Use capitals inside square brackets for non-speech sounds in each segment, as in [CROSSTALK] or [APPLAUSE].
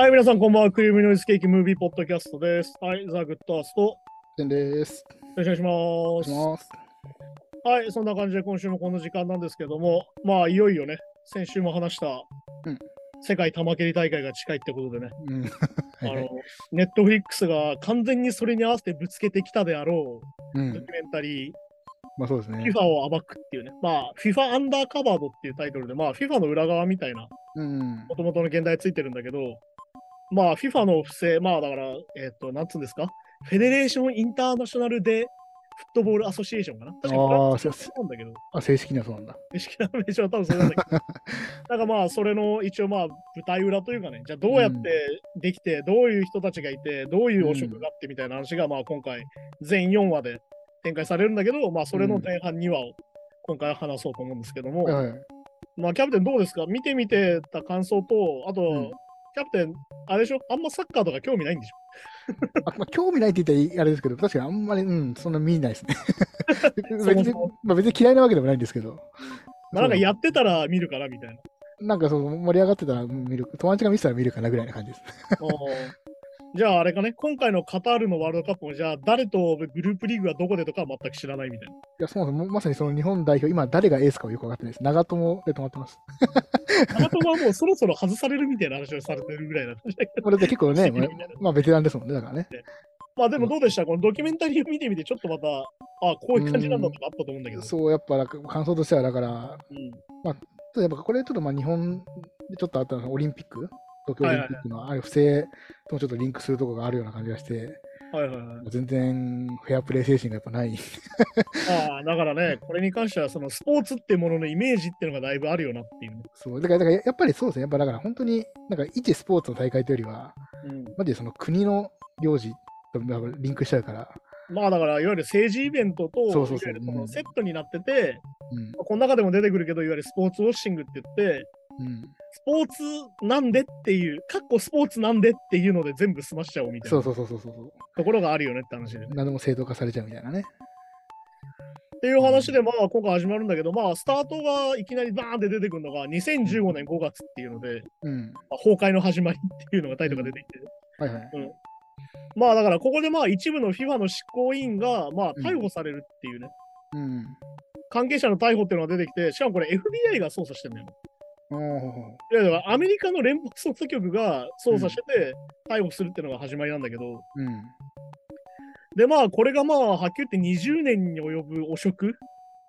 はい、皆さん、こんばんは。クリームノイズケーキムービーポッドキャストです。はい、ザ・グッドアースト、よてんです。ろしくお願いしまます。す。はい、そんな感じで今週もこの時間なんですけども、まあ、いよいよね、先週も話した、うん世界玉蹴り大会が近いってことでね、うん。あの、ネットフリックスが完全にそれに合わせてぶつけてきたであろうう、ドんキュ。メンタリー、まあそうですね。FIFA を暴くっていうね、まあ、FIFA アンダーカバードっていうタイトルで、まあ、FIFA の裏側みたいな、うん。もともとの現代ついてるんだけど、まあ、FIFA の不正、まあ、だから、えっ、と、なんつうんですか、フェデレーション・インターナショナル・デ・フットボール・アソシエーションかな？確かに、あそうなんだけど、あ、正式にはそうなんだ。正式な名称は多分それなんだけど、なんかまあ、それの一応まあ、舞台裏というかね、じゃあどうやってできて、どういう人たちがいて、どういう汚職があってみたいな話が、まあ、今回、全4話で展開されるんだけど、まあ、それの前半2話を今回は話そうと思うんですけども、はいはい。まあ、キャプテンどうですか？見てみてた感想と、あと、うんキャプテン、あれでしょ？あんまサッカーとか興味ないんでしょ？[LAUGHS] あまあ、興味ないって言ったらあれですけど、確かにあんまり、うん、そんな見ないですね。[LAUGHS] 別にまあ、別に嫌いなわけでもないんですけど。まあ、なんかやってたら見るからみたいな。なんかそう盛り上がってたら見る、友達が見てたら見るかなぐらいな感じです。じゃああれかね、今回のカタールのワールドカップも、じゃあ誰とグループリーグがどこでとかは全く知らないみたいな。いや、そもそもまさにその日本代表、今誰がエースかはよく分かってないです。長友で止まってます。[LAUGHS] 長友はもうそろそろ外されるみたいな話をされてるぐらいな感じだけど。これで結構ね、まあベテランですもんね、だからね。まあでもどうでした？このドキュメンタリーを見てみて、ちょっとまた、あこういう感じなんだとかあったと思うんだけど。そう、やっぱなんか感想としては、だから、うんやっぱこれちょっとまあ日本でちょっとあったのがオリンピック東京オリンピックのあれ不正ともちょっとリンクするところがあるような感じがして、はいはいはい。全然フェアプレー精神がやっぱない。ああ、だからね、これに関しては、そのスポーツってもののイメージっていうのがだいぶあるよなっていうね。そうだからだからやっぱりそうですね、やっぱだから本当になんか一スポーツの大会というよりは、うん。マジでその国の行事とリンクしちゃうから、まあだから、いわゆる政治イベントと、セットになってて、うん。この中でも出てくるけど、いわゆるスポーツウォッシングって言って、うん、スポーツなんでっていう、かっこスポーツなんでっていうので全部済ましちゃおうみたいなそうそうそうそうそう、ところがあるよねって話で。っ何でも正当化されちゃうみたいなね。ていう話で、まあ今回始まるんだけど、まあスタートがいきなりバーンって出てくるのが2015年5月っていうので、うん、まあ崩壊の始まりっていうのがタイトルが出てきて、はいはい。まあだからここでまあ一部の FIFA の執行委員がまあうん逮捕されるっていうね、うん。関係者の逮捕っていうのが出てきて、しかもこれ FBI が捜査してるんだよ。いやだからアメリカの連邦捜査局が捜査してて、逮捕するっていうのが始まりなんだけど、うん。でまあこれがまあはっきり言って20年に及ぶ汚職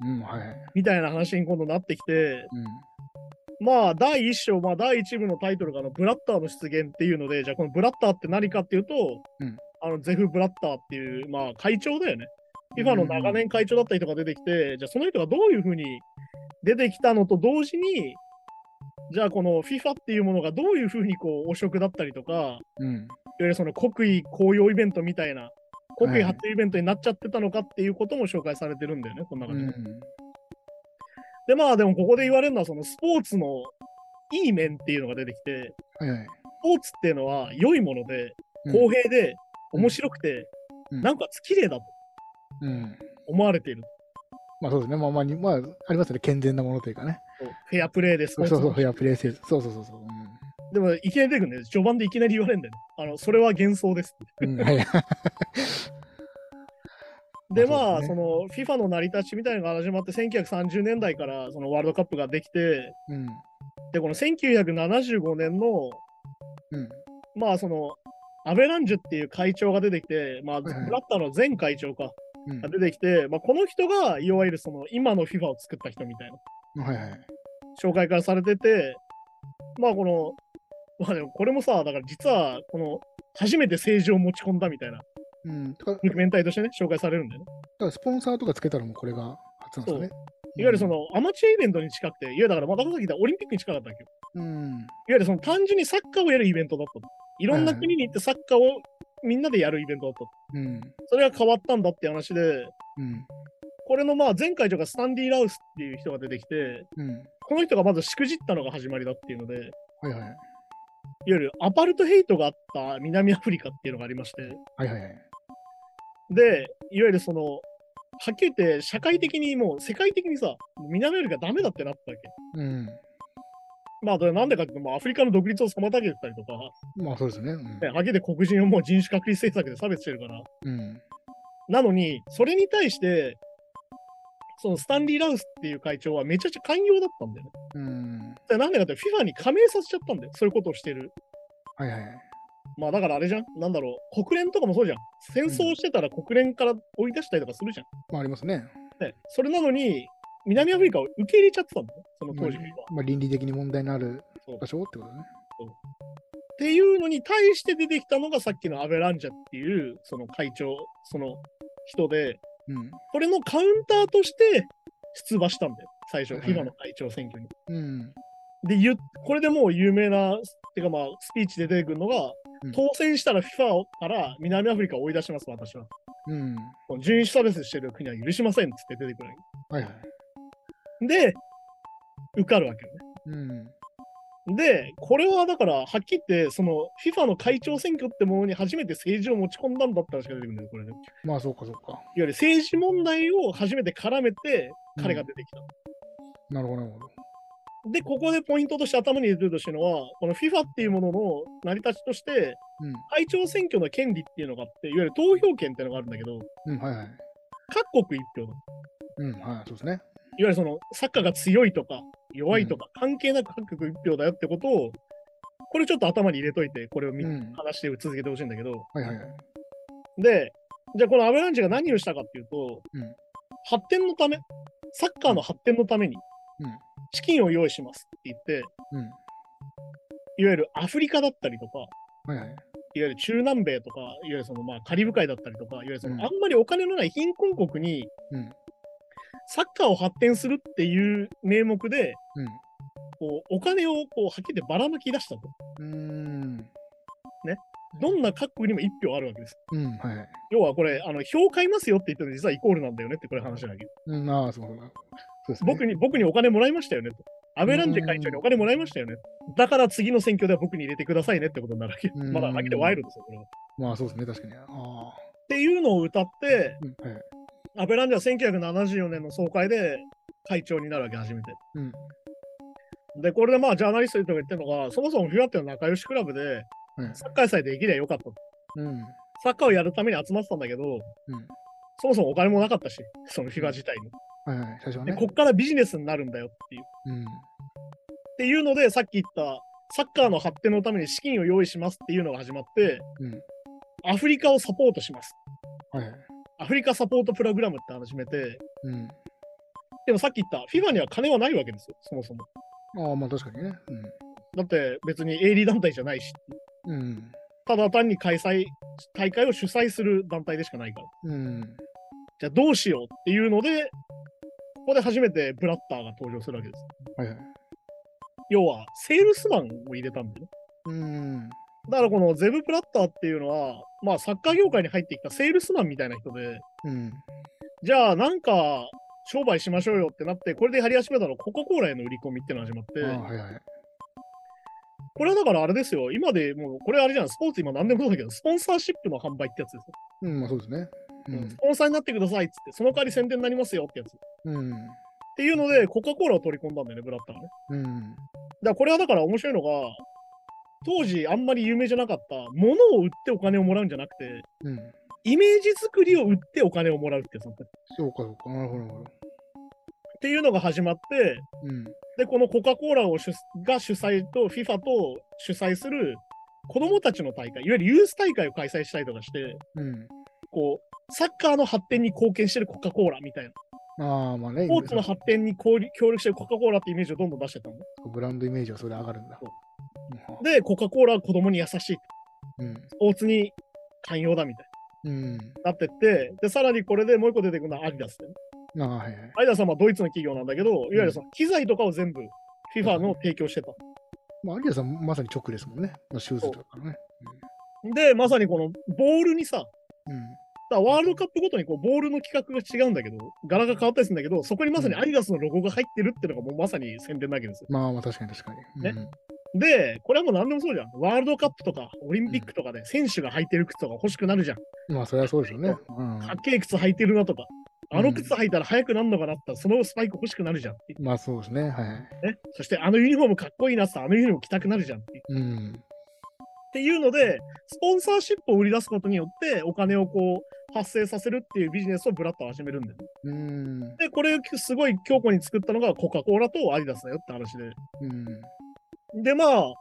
うん、はいはい。みたいな話に今度なってきて、うん。まあ第1章、まあ第1部のタイトルがあのブラッターの出現っていうので、じゃあこのブラッターって何かっていうと、うんあのゼフ・ブラッターっていう、まあ会長だよね。FIFA の長年会長だった人が出てきて、じゃあその人がどういうふうに出てきたのと同時に、じゃあこの FIFA っていうものがどういうふうにこう汚職だったりとか、いわうん。ゆるその国威公用イベントみたいな、国威発展イベントになっちゃってたのかっていうことも紹介されてるんだよね、この中で。うん。で、まあでもここで言われるのはそのスポーツのいい面っていうのが出てきて、はいはい。スポーツっていうのは良いもので、うん公平で、面白くて、うんなおかつ綺麗だとうん。思われている。まあそうですね。まあまあに、まあ、ありますよね。健全なものというかね。フェアプレーでスポーツそうそう、フェアプレーせず。そうそうそうそう。でも、いきなり出てくるんだよ。序盤でいきなり言われるんだよね。あの、それは幻想です。うん。うん、はい。[LAUGHS] で、ま [LAUGHS] あまあ、そその FIFA の成り立ちみたいなのが始まって、1930年代からそのワールドカップができて、うん。で、この1975年の、うん。まあ、その、アベランジュっていう会長が出てきて、まあ、ブラッターの前会長か、うんが出てきて、まあ、この人が、いわゆるその、今の FIFA を作った人みたいなはいはい。紹介からされてて、まあ、この、まあでもこれもさ、だから実は、この、初めて政治を持ち込んだみたいな、うん。ドキュメンタリーとしてね、紹介されるんだよね。だからスポンサーとかつけたらもうこれが初なんですよね。いわゆるその、アマチュアイベントに近くて、いわゆるだから、またさっき言ったオリンピックに近かったわけよ。うん。いわゆるその単純にサッカーをやるイベントだったの。いろんな国に行ってサッカーをみんなでやるイベントだった。うん。それが変わったんだって話で、うん。これのまあ前回とかスタンディ・ラウスっていう人が出てきて、うん。この人がまずしくじったのが始まりだっていうので、いわはいはい。ゆるアパルトヘイトがあった南アフリカっていうのがありまして、はいはいはい。で、いわゆるその、はっきり言って社会的にもう世界的にさ、南アフリカダメだってなったわけ。うん。まあ、でなんでかっていうと、もうアフリカの独立を妨げてたりとか、まあそうですね。うんね、はげて黒人をもう人種隔離政策で差別してるから。うん。なのに、それに対して、そのスタンリー・ラウスっていう会長はめちゃくちゃ寛容だったんだよね。うん。でなんでかって FIFA に加盟させちゃったんだよ。そういうことをしてる。はいはいはい。まあだからあれじゃん。なんだろう。国連とかもそうじゃん。戦争してたら国連から追い出したりとかするじゃん。まあありますね。ね、それなのに、南アフリカを受け入れちゃってたんだよ。その当時は。まあ倫理的に問題のある場所ってことね。っていうのに対して出てきたのがさっきのアベランジャっていうその会長、その人で、うん。これのカウンターとして出馬したんだよ。最初、はい FIFA の会長選挙に。うん。で、言っこれでもう有名な、てかまあ、スピーチで出てくるのが、うん当選したら FIFA から南アフリカを追い出します、私は。うん。この人種差別してる国は許しませんっつって出てくるわはいはい。け。で、受かるわけようん。ね。で、これはだから、はっきり言って、その FIFA の会長選挙ってものに初めて政治を持ち込んだんだったらしか出てくるんだよ、これで。いわまあそうかそうか。ゆる政治問題を初めて絡めて、彼が出てきた。なるほどなるほど。で、ここでポイントとして頭に入れてるとしてるのは、この FIFA っていうものの成り立ちとして、うん。会長選挙の権利っていうのがあって、いわゆる投票権っていうのがあるんだけど、うん、はいはい。各国一票だ。うん、はい、そうですね。いわゆるそのサッカーが強いとか弱いとか関係なく各国一票だよってことを、これちょっと頭に入れといて、これを見、うん。話して続けてほしいんだけど、はいはいはい。で、じゃあこのアベランチが何をしたかっていうと、うん発展のため、サッカーの発展のためにうん。資金を用意しますって言って、うん。いわゆるアフリカだったりとか、はいはい。いわゆる中南米とか、いわゆるそのまあカリブ海だったりとか、いわゆるそのうんあんまりお金のない貧困国にうん。サッカーを発展するっていう名目で、うん。こうお金をこうはっきり言ってばらまき出したと。うーん。どんな各国にも1票あるわけです。うん、はいはい。要はこれ、あの票買いますよって言っても実はイコールなんだよねってこれ話だけど。うん、ああ、そうそう。そうですね。僕に僕にお金もらいましたよねと。アベランジェ会長にお金もらいましたよね。だから次の選挙では僕に入れてくださいねってことになるわけ。うんまだだけでワイルドですよ、これは。っまあそうですね、確かに。ああ。ていうのを歌って、うん、はいはい。アベランジェは1974年の総会で会長になるわけ、初めて。うん。で、これでまあ、ジャーナリストとか言ってるのが、そもそもフィアっていうのは仲良しクラブで、はい。サッカーさえできりゃよかったと。うん。サッカーをやるために集まってたんだけど、うん。そもそもお金もなかったし、そのフィバ自体に。はいはい。最初はで、ね。こっからビジネスになるんだよっていう。うん。っていうので、さっき言った、サッカーの発展のために資金を用意しますっていうのが始まって、うん。アフリカをサポートします。はいはい。アフリカサポートプログラムって始めて、うん。でもさっき言った FIFA には金はないわけですよ、そもそも。ああ、まあ確かにね。だって別に営利団体じゃないし、うん。うん。ただ単に開催、大会を主催する団体でしかないから。うん。じゃあどうしようっていうので、ここで初めてブラッターが登場するわけです。はいはい。要は、セールスマンを入れたんだよね。うん。だからこのゼブ・プラッターっていうのは、まあサッカー業界に入ってきたセールスマンみたいな人で、うん。じゃあなんか商売しましょうよってなって、これでやり始めたのコカ・コーラへの売り込みっていうのが始まって、ああ、はいはい。これはだからあれですよ、今でもう、これあれじゃん、スポーツ今何でもそうだけど、スポンサーシップの販売ってやつですよ。うん、まあそうですね。うスん。ポンサーになってくださいっつって、その代わり宣伝になりますよってやつ。っうん。ていうので、コカ・コーラを取り込んだんだよね、ブラッターがね。うん。だからこれはだから面白いのが、当時あんまり有名じゃなかった、物を売ってお金をもらうんじゃなくて、うん。イメージ作りを売ってお金をもらうってそうかそうか。なるほどなるほど。ていうのが始まって、うん。で、このコカ・コーラを主が主催と FIFA と主催する子供たちの大会、いわゆるユース大会を開催したりとかして、うん。こう、サッカーの発展に貢献してるコカ・コーラみたいな、ああ、まあね。スポーツの発展に協力してるコカ・コーラってイメージをどんどん出してたの。ブランドイメージはそれで上がるんだ。で、コカ・コーラは子供に優しい。うん。スポーツに寛容だみたいうん。な。なってって、で、さらにこれでもう一個出てくるのはアディダスね。ああ、はいはい。アディダスはまあドイツの企業なんだけど、いわゆるその機材とかを全部 FIFA の提供してた。まあ、アリアさんまさに直ですもんね。まあ、シューズとかね。で、まさにこのボールにさ、うん。だワールドカップごとにこうボールの規格が違うんだけど、柄が変わったりするんだけど、そこにまさにアディダスのロゴが入ってるっていうのがもうまさに宣伝なわけですよ。まあまあ、確かに確かに。ねで、これはもう何でもそうじゃん。ワールドカップとかオリンピックとかで選手が履いてる靴とか欲しくなるじゃん。うん。まあ、それはそうですよね。うん。かっけえ靴履いてるなとか。あの靴履いたら速くなるのかなったら、そのスパイク欲しくなるじゃんまあそうですね。はい。ね。そして、あのユニフォームかっこいいなってあのユニフォーム着たくなるじゃんっていううん。っていうので、スポンサーシップを売り出すことによって、お金をこう発生させるっていうビジネスをブラッドは始めるんだよ。うん。で、これをすごい強固に作ったのがコカ・コーラとアディダスだよって話で。うん。で、まあ、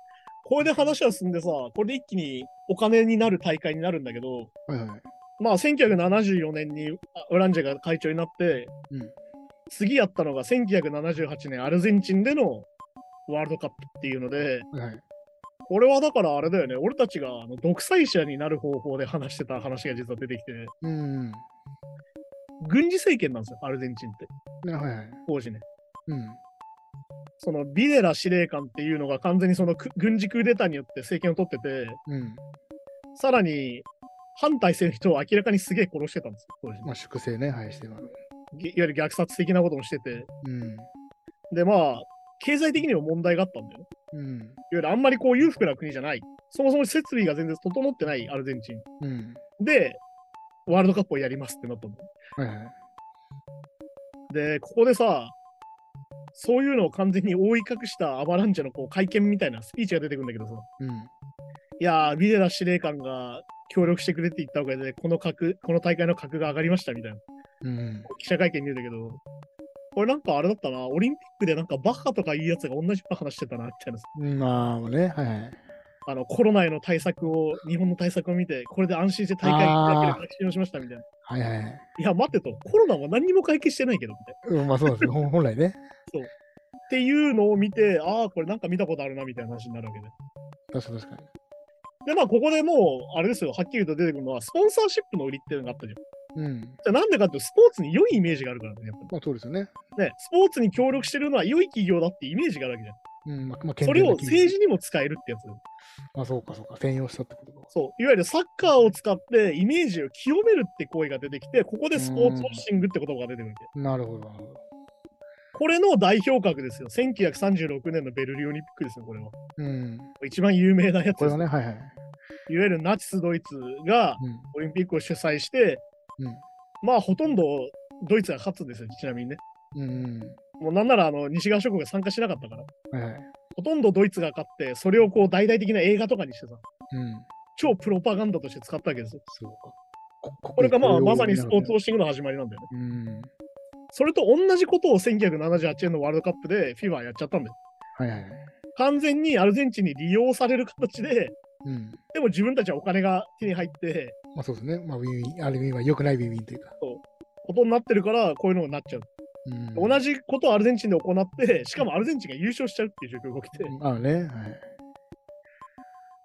これで話は進んでさ、これで一気にお金になる大会になるんだけど、はいはい。まあ、1974年にあウランジェが会長になって、うん。次やったのが1978年アルゼンチンでのワールドカップっていうので、はい。これはだからあれだよね、俺たちがあの独裁者になる方法で話してた話が実は出てきて、うん。軍事政権なんですよ、アルゼンチンって、ねはいはい。当時ね。うん。そのビデラ司令官っていうのが完全にそのく軍事クーデターによって政権を取ってて、うん。さらに反対する人を明らかにすげえ殺してたんですよ、まあ、粛清ね、はい、していわゆる虐殺的なこともしてて、うん。で、まあ、経済的にも問題があったんだよね。うん。いわゆるあんまりこう裕福な国じゃない。そもそも設備が全然整ってないアルゼンチン。うん。で、ワールドカップをやりますってなったんだよ。はいはい。で、ここでさ、そういうのを完全に覆い隠したアバランチェのこう会見みたいなスピーチが出てくるんだけどさ、うん。いやー、ビデラ司令官が協力してくれって言ったおかげで、この格、この大会の格が上がりましたみたいなうん。記者会見に言うんだけど、これなんかあれだったな、オリンピックでなんかバカとかいうやつが同じような話してたな、みたいな。まあね、はいはい。あの、コロナへの対策を、日本の対策を見て、これで安心して大会に行ける確信をしましたみたいな。はいはい。いや、待ってと、コロナは何にも解決してないけど、みたいな。うん、まあそうですよ。ほん [LAUGHS] 本来ね。っていうのを見て、ああ、これなんか見たことあるな、みたいな話になるわけで。確かに確かに。で、まあ、ここでもう、あれですよ、はっきりと出てくるのは、スポンサーシップの売りっていうのがあったじゃん。うん。じゃあなんでかっていうと、スポーツに良いイメージがあるからね、やっまあそうですよね。ぱね。スポーツに協力してるのは良い企業だってイメージがあるわけじゃん。うん。まあ、まあ、それを政治にも使えるってやつ。まあそうかそうか。転用したってことか。そう。いわゆるサッカーを使ってイメージを清めるって行為が出てきて、ここでスポーツウォッシングって言葉が出てくるわけ。なるほど、なるほど。これの代表格ですよ。1936年のベルリンオリンピックですよ、これは。うん。一番有名なやつです。これはね、はいはい。いわゆるナチス・ドイツがうん。オリンピックを主催して、うん。まあほとんどドイツが勝つんですよ、ちなみにね。うん。もうなんならあの西側諸国が参加しなかったから。はいはい。ほとんどドイツが勝って、それをこう大々的な映画とかにしてさ、うん。超プロパガンダとして使ったわけですよ。そうか。ここれがまあまさにスポーツウォを。ッシングの始まりなんだよね。うん。それと同じことを1978年のワールドカップで FIFA はやっちゃったんだよ。はいはい。完全にアルゼンチンに利用される形で、うん。でも自分たちはお金が手に入って、まあそうですね。まあウィンウィン、ある意味は良くないウィンウィンというか。ことになってるから、こういうのになっちゃう。うん。同じことをアルゼンチンで行って、しかもアルゼンチンが優勝しちゃうっていう状況が起きて、まあね。はい。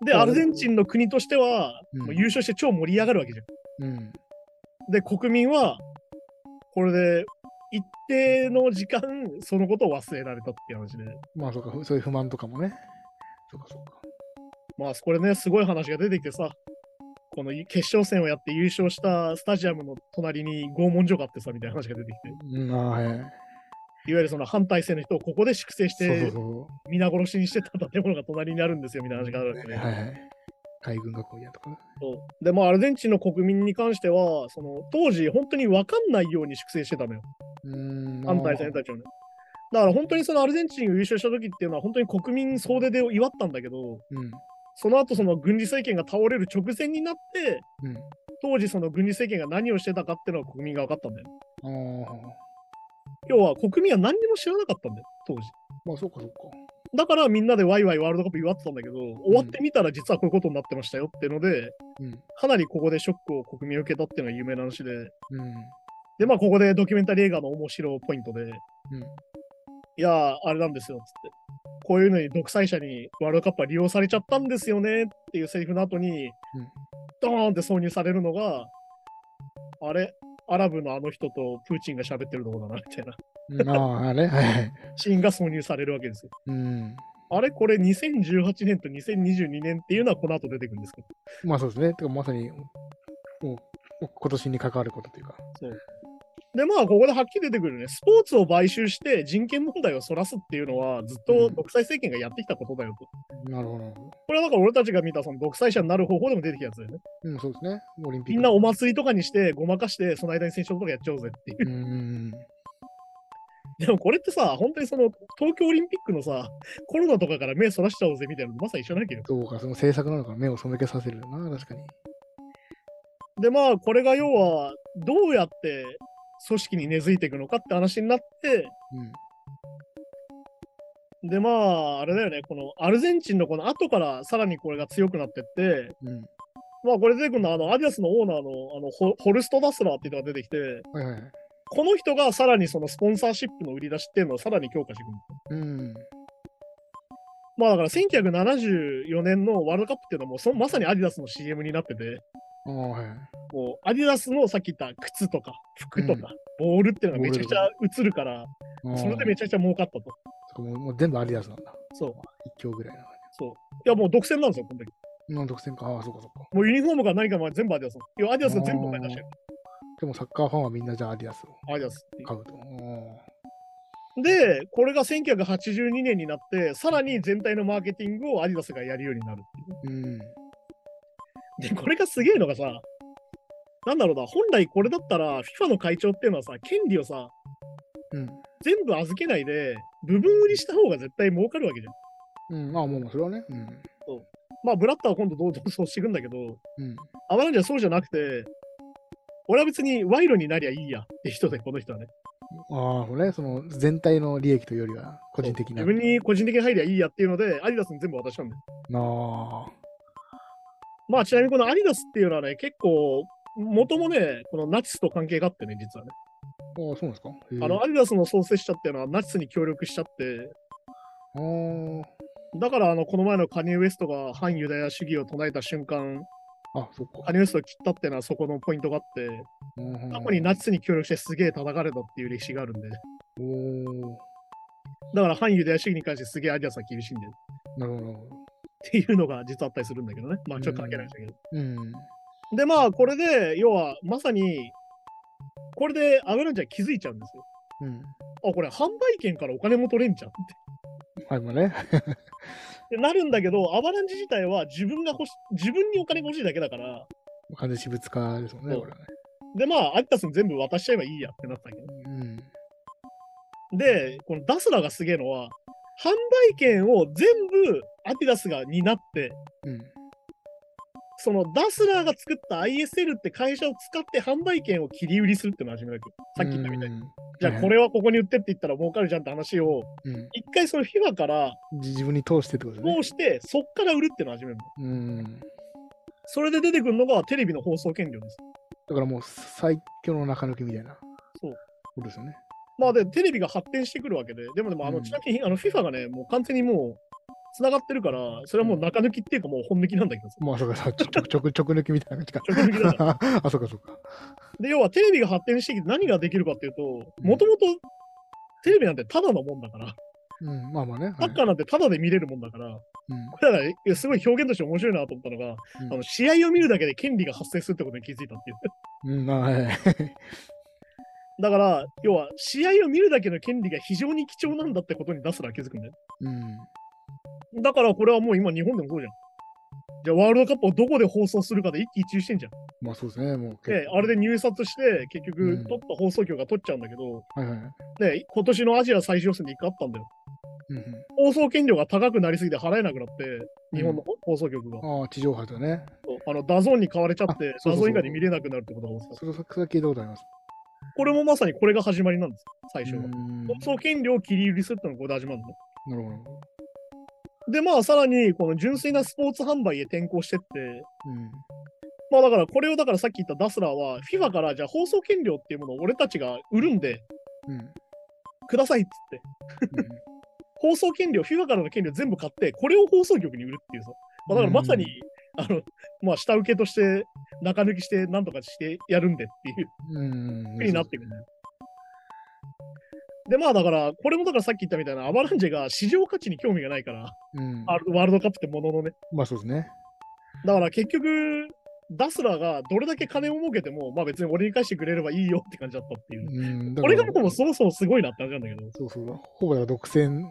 で、アルゼンチンの国としては、うんもう優勝して超盛り上がるわけじゃん。うん。で、国民は、これで一定の時間、そのことを忘れられたっていう話で、まあそうか。そういう不満とかもね。そうかそうか。まあ、これね、すごい話が出てきてさ、この決勝戦をやって優勝したスタジアムの隣に拷問所があってさ、みたいな話が出てきて、い。いわゆるその反体制の人をここで粛清して、そ皆殺しにしてた建物が隣にあるんですよ、みたいな話があるわけう。で。はいはい。海軍学校やとかね。そうで、まあ、アルゼンチンの国民に関しては、その当時、本当に分かんないように粛清してたのよ、うーん。反対戦たちをね。だから本当にそのアルゼンチンが優勝した時っていうのは、本当に国民総出で祝ったんだけど、うん。その後その軍事政権が倒れる直前になって、うん。当時その軍事政権が何をしてたかっていうのは国民が分かったんだよ。ああ。要は国民は何にも知らなかったんだよ、当時。まあそうかそうか。だからみんなでワイワイワールドカップ祝ってたんだけど、終わってみたら実はこういうことになってましたよっていうので、うん。かなりここでショックを国民を受けたっていうのが有名な話で、うん。で、まあここでドキュメンタリー映画の面白いポイントで、うん。いやー、あれなんですよ、つって。こういうのに独裁者にワールドカップは利用されちゃったんですよねっていうセリフの後に、ドーンって挿入されるのが、あれ、アラブのあの人とプーチンが喋ってるとこだな、みたいなうん。ああ、ね。はいはい。シーンが挿入されるわけですよ。うん。あれ、これ2018年と2022年っていうのはこの後出てくるんですけど。まあそうですね。てかまさに、もう、今年に関わることというか。そう。で、まあ、ここではっきり出てくるね、スポーツを買収して人権問題をそらすっていうのは、ずっと独裁政権がやってきたことだよと。なるほど。これはだから俺たちが見たその独裁者になる方法でも出てきたやつだよね。うん、そうですね。オリンピック。みんなお祭りとかにして、ごまかして、その間に戦争とかやっちゃおうぜっていうう。ん。でもこれってさ、本当にその東京オリンピックのさ、コロナとかから目そらしちゃおうぜみたいなのまさに一緒なわけど。そうか、その政策なのか目を背けさせるな、確かに。で、まあ、これが要は、どうやって組織に根付いていくのかって話になって、で、まあ、あれだよね、このアルゼンチンのこの後からさらにこれが強くなってって、うん。うん。まあ、これ出てくるのは、あの、アディダスのオーナーのあのホホルスト・ダスラーっていうのが出てきて、はいはい。この人がさらにそのスポンサーシップの売り出しっていうのをさらに強化していくの。うん。まあだから1974年のワールドカップっていうのはもうそまさにアディダスの CM になってて、はい。もうアディダスのさっき言った靴とか服とか、ボールっていうのがめちゃくちゃ映るから、それでめちゃくちゃ儲かったと。もうもう全部アディダスなんだ。そう。一強ぐらいな感そう。いやもう独占なんですよ、この時。じ。うん、独占か。ああ、そうかそうか。もうユニフォームから何かまで全部アディダス。いや、アディダスが全部お金出してる。でもサッカーファンはみんなじゃあアディダスをアディダス買うと。あで、これが1982年になって、さらに全体のマーケティングをアディダスがやるようになるっていう。ーうん。で、これがすげえのがさ、なんだろうな、本来これだったら FIFA の会長っていうのはさ、権利をさ、うん。全部預けないで、部分売りした方が絶対儲かるわけじゃん。うん、まあもうそれはね。うん。まあ、ブラッターは今度どうぞそうしていくんだけど、うん。アバランジはそうじゃなくて、俺は別に賄賂になりゃいいやって人で、この人はね。ああ、そうね。その全体の利益というよりは個人的な。自分に個人的に入りゃいいやっていうので、アディダスに全部渡したんだよ。なあ。まあ、ちなみにこのアディダスっていうのはね、結構、元もね、このナチスと関係があってね、実はね。ああ、そうなんですか？あの、アディダスの創設者っていうのはナチスに協力しちゃって、だから、あの、この前のカニエ・ウエストが反ユダヤ主義を唱えた瞬間、あ、そっか。カニエ・ウエストを切ったっていうのはそこのポイントがあって、うん過去にナチスに協力してすげえ叩かれたっていう歴史があるんで、だから反ユダヤ主義に関してすげえアディダスは厳しいんで、っなるほど。ていうのが実はあったりするんだけどね。まあちょっと関係ないんだけど。うん。で、まあこれで、要はまさに、これでアベランジは気づいちゃうんですよ。うん。あ、これ販売権からお金も取れんじゃんって。はい、まあね。[LAUGHS] でなるんだけど、アバランジ自体は自分が欲し、自分にお金が欲しいだけだから、完全に私物化ですもんね、そうこれはね。で、まあ、アディダスに全部渡しちゃえばいいやってなったけど。うん。で、このダスラがすげえのは、販売権を全部アディダスが担って、うん。そのダスラーが作った ISL って会社を使って販売権を切り売りするってのを始めたわけよさっき言ったみたいに。に。じゃあこれはここに売ってって言ったら儲かるじゃんって話を、うん。一回その FIFA からじ自分に通してってことね通。して、そっから売るっていうのを始めるの。うん。それで出てくるのがテレビの放送権料です。だからもう最強の中抜きみたいな。そう。ことですよね。まあで、テレビが発展してくるわけで、でもでもあの、うんちなみにあの FIFA がね、もう完全にもう、繋がってるから、それはもう中抜きっていうかもう本抜きなんだけどさ。まあ、そうか、ちょちょ直直抜きみたいな感じか。[LAUGHS] 直抜きだか [LAUGHS] あ、そうか、そうか。で、要はテレビが発展してきて何ができるかっていうと、もともとテレビなんてただのもんだから、うん、まあまあね。はいサッカーなんてただで見れるもんだから、うんこれだからすごい表現として面白いなと思ったのが、うんあの試合を見るだけで権利が発生するってことに気づいたっていう。うん、まあ、はい。[LAUGHS] だから、要は試合を見るだけの権利が非常に貴重なんだってことに出すら気づくんだよ。うん。だからこれはもう今日本でもそうじゃん。じゃあワールドカップをどこで放送するかで一喜一憂してんじゃん。まあそうですね、もう。で、あれで入札して結局うん取った放送局が取っちゃうんだけど、はいはい。で、今年のアジア最終予選で一回あったんだよ。うん放送権料が高くなりすぎて払えなくなって、日本の放送局が。うん、ああ、地上波とね。あの DAZN に買われちゃって DAZN 以外で見れなくなるってことが起きた。それそれ聞いたことあります。これもまさにこれが始まりなんです、最初は。うん放送権料を切り売りするってのがここで始まるの。なるほど。で、まあ、さらに、この純粋なスポーツ販売へ転向してって、うん。まあだから、これをだからさっき言ったダスラーは、FIFA からじゃあ放送権料っていうものを俺たちが売るんで、うん。くださいっつって、[LAUGHS] 放送権料、FIFA からの権料全部買って、これを放送局に売るっていうさ。まあ、だからまさに、[LAUGHS] あの、まあ、下請けとして、中抜きして、なんとかしてやるんでっていううん。ふうになっていくんだよ。で、まあだから、これもだからさっき言ったみたいな、アバランジェが市場価値に興味がないから、うん。あワールドカップってもののね。まあそうですね。だから結局、ダスラーがどれだけ金を儲けても、まあ別に俺に返してくれればいいよって感じだったっていう。うん、だこれからがもうそもそもすごいなって感じなんだけど。いそうそう。ほぼ独占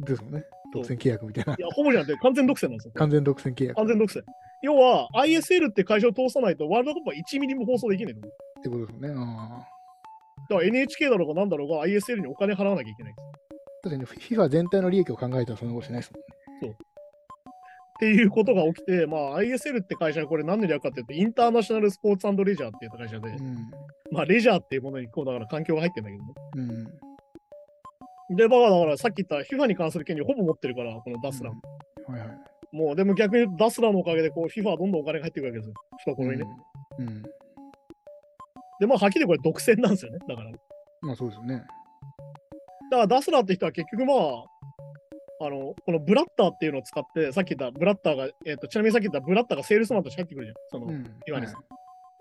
ですもんね。そう独占契約みたいな。や、ほぼじゃなくて完全独占なんですよ。完全独占契約っ完全独占。要は、ISL って会社を通さないと、ワールドカップは1ミリも放送できないの。だかてことですもんね。あら NHK だろうがなんだろうが ISL にお金払わなきゃいけないんです。あ確かに FIFA 全体の利益を考えたらそんなことしないですもんね。っていうことが起きて、まあ ISL って会社はこれ何で略かっていうと、インターナショナルスポーツレジャーっていう会社で、うん。まあレジャーっていうものにこうだから環境が入ってるんだけどね。うん。で、まあだからさっき言った FIFA に関する権利をほぼ持ってるから、このダスラー。はいはい。もうでも逆にダスラーのおかげでこう FIFA はどんどんお金が入ってくるわけですよ。懐にね。うん。うん。で、まあはっきりこれ独占なんですよね。だから。だまあそうですよね。からダスラーって人は結局まあ、あの、このブラッターっていうのを使って、さっき言ったブラッターが、えっ、と、ちなみにさっき言ったブラッターがセールスマンとして入ってくるじゃん。その、うん。今ですはい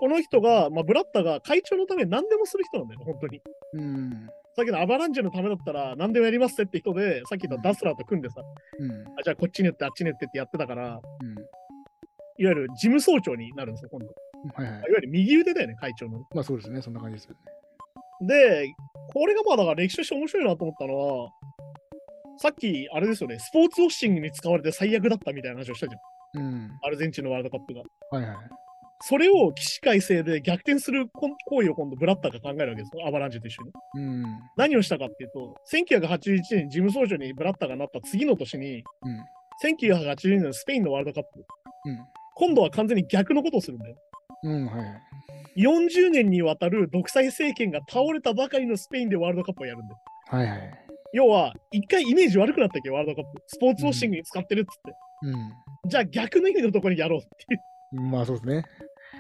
この人が、まあ、ブラッターが会長のために何でもする人なんだよね、本当に。うん。さっきのアバランジェのためだったら何でもやりますって人で、さっき言ったダスラーと組んでさ、うん。あじゃあこっちに打ってあっちに打ってってやってたから、いわうん。ゆる事務総長になるんですよ、今度。はいはいいわ。ゆる右腕だよね、会長の。まあそうですね。そんな感じですよね。で、これがまあだから歴史として面白いなと思ったのは、さっきあれですよね、スポーツウォッシングに使われて最悪だったみたいな話をしたじゃん。うん。アルゼンチンのワールドカップが。はいはい。それを起死回生で逆転する行為を今度ブラッターが考えるわけですよ、アバランジェと一緒に。うん。何をしたかっていうと、1981年に事務総長にブラッターがなった次の年に、うん。1982年のスペインのワールドカップ、うん。今度は完全に逆のことをするんだよ。うん。はいはい。40年にわたる独裁政権が倒れたばかりのスペインでワールドカップをやるんだよ。はいはい。要は、一回イメージ悪くなったっけ、ワールドカップ。スポーツウォッシングに使ってるっつって。じゃあ逆の意味のところにやろうっていう。うん。まあそうですね。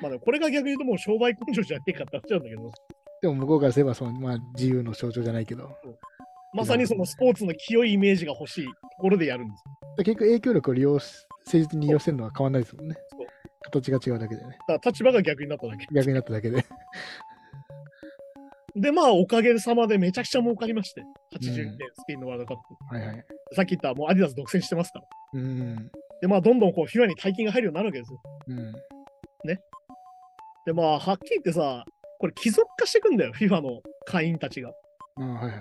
まあこれが逆に言うともう商売根性じゃねえかって話なんだけど、でも向こうからすればその、まあ、自由の象徴じゃないけど、まさにそのスポーツの清いイメージが欲しいところでやるんです。結局影響力を利用し、誠実に利用してるのは変わらないですもんね。形が違うだけでね。だから立場が逆になっただけ。逆になっただけで。[LAUGHS] で、まあ、おかげさまでめちゃくちゃ儲かりまして、81うん年スペインのワールドカップ。はいはい。さっき言ったもうアディダス独占してますから。うん。で、まあ、どんどんこう、フィアに大金が入るようになるわけですよ。うん。で、まあ、はっきり言ってさ、これ貴族化していくんだよ、FIFA の会員たちが。あはいはい。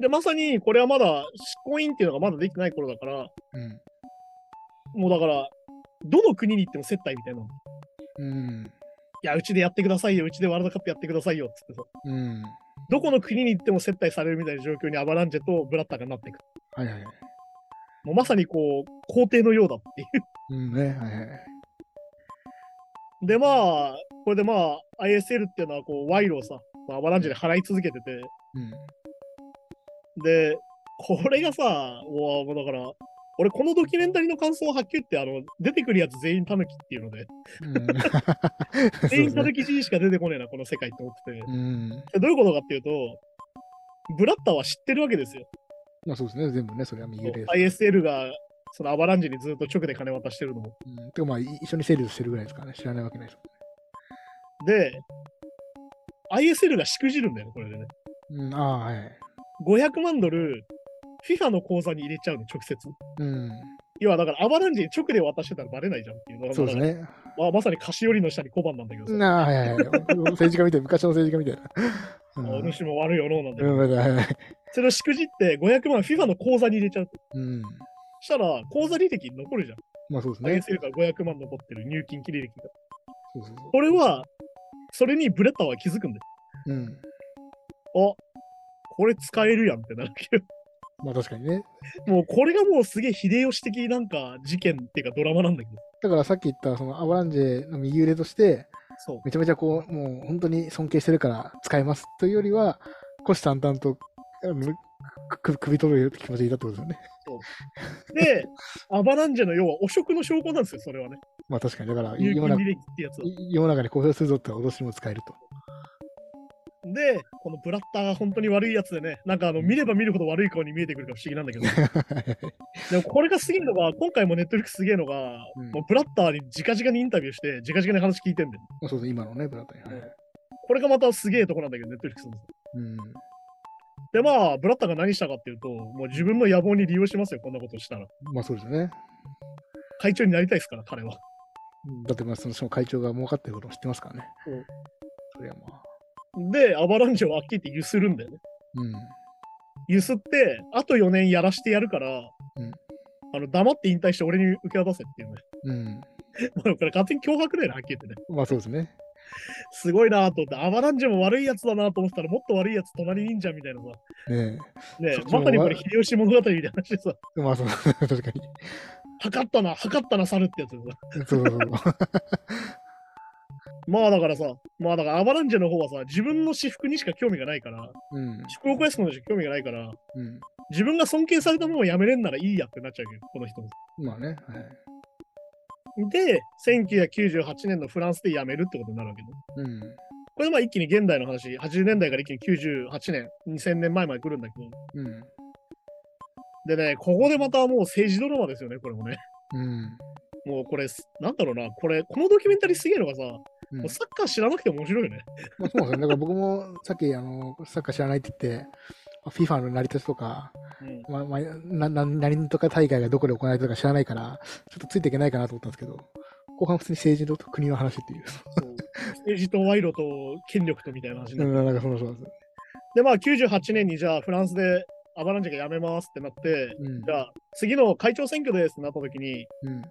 で、まさに、これはまだ、執行委員っていうのがまだできてない頃だから、うん。もうだから、どの国に行っても接待みたいなの。うん。いや、うちでやってくださいよ、うちでワールドカップやってくださいよ、つってさ。うん。どこの国に行っても接待されるみたいな状況にアバランジェとブラッターがなっていく。はいはい。もうまさにこう、皇帝のようだっていう。うんね。はいはい。で、まあ、これでまあ、ISL っていうのはこう、賄賂をさ、まあ、アバランジェで払い続けてて、うん。で、これがさ、もうだから、俺このドキュメンタリーの感想をはっきり言って、あの、出てくるやつ全員タヌキっていうので、うん。[LAUGHS] 全員タヌキ人しか出てこねえな、この世界って思ってて。うん。でどういうことかっていうと、ブラッターは知ってるわけですよ。まあそうですね。全部ね。それは右腕です。ISL が、そのアバランジェにずっと直で金渡してるのも。うん。てかまあい一緒にセールスしてるぐらいですからね。知らないわけないですで、ISL がしくじるんだよね、これでね。ああ、はい。500万ドル、FIFA の口座に入れちゃうの、直接。うん。要はだから、アバランジェに直で渡してたらバレないじゃんっていうのがそうですね。まあ、まさに菓子折りの下に小判なんだけどさ。なあ、はいはいはい。政治家みたい、昔の政治家みたいな。あお主も悪いよのうなんだけど、うん。それをしくじって500万 FIFA の口座に入れちゃうと。うん。したら、口座履歴に残るじゃん。まあそうですね。ISL から500万残ってる入金切り歴が。そうそうそこれは、それにブレッターは気づくんだよ。う。うん。あこれ使えるやんってなるけど。まあ確かにね。もうこれがもうすげえ秀吉的なんか事件っていうかドラマなんだけど。だからさっき言ったそのアバランジェの右腕として、そう。めちゃめちゃこう、もう本当に尊敬してるから使いますというよりは、虎視眈々とくく首取る気持ちでいたってことですよね。で、[LAUGHS] アバランジェの要は汚職の証拠なんですよ、それはね。まあ確かに、だから世の中に公表するぞって脅しにも使えると。で、このブラッターが本当に悪いやつでね、なんかあの見れば見るほど悪い顔に見えてくるから不思議なんだけど、[LAUGHS] でもこれがすげえのが、今回もネットフリックスすげえのが、うんもうブラッターに直々にインタビューして、直々に話聞いてんだよ。まあそうです、今のね、ブラッドに。はいはいこれがまたすげえとこなんだけど、ネットフリックスの。うん。で、まあ、ブラッターが何したかっていうと、もう自分の野望に利用しますよ、こんなことしたら。まあそうですよね。会長になりたいですから、彼は。だってまあその会長が儲かってることも知ってますからね。そうそれはまあ。で、アバランチェをはっきり言ってゆするんだよね。うん。ゆすって、あと4年やらしてやるから、うんあの黙って引退して俺に受け渡せっていうね。うん。[LAUGHS] まあこれ勝手に脅迫だよね、はっきり言ってね。まあそうですね。すごいなと思って、アバランチェも悪いやつだなと思ってたら、もっと悪いやつ隣にいんじゃんみたいなさ。ねねそっちもまさにこれ秀吉物語みたいな話でさ、え。[LAUGHS] まあそう、確かに。測ったな、測ったな、猿ってやつでさ。そうそうそう。[LAUGHS] まあだからさ、まあだからアバランチェの方はさ、自分の私服にしか興味がないから、うん。祝福をすのにしか興味がないから、うん。自分が尊敬されたものをやめれんならいいやってなっちゃうけど、この人も。まあね。はい。で、1998年のフランスで辞めるってことになるわけね。うん。これでまあ一気に現代の話、80年代から一気に98年、2000年前まで来るんだけど、うん。でね、ここでまたもう政治ドラマですよね、これもね。うん。もうこれ、なんだろうな、これ、このドキュメンタリーすげえのがさ、うんもうサッカー知らなくても面白いよね。まあ、そうですよ。だから僕もさっきあのサッカー知らないって言って、FIFA の成り立ちとか、うん、まあまあ、なな何とか大会がどこで行われてるか知らないから、ちょっとついていけないかなと思ったんですけど、後半普通に政治と国の話っていう。政治と賄賂と権力とみたいな話にななんかそうそうそう。で、まあ98年にじゃあフランスでアベランジェが辞めますってなって、うんじゃあ次の会長選挙ですってなった時に、うん。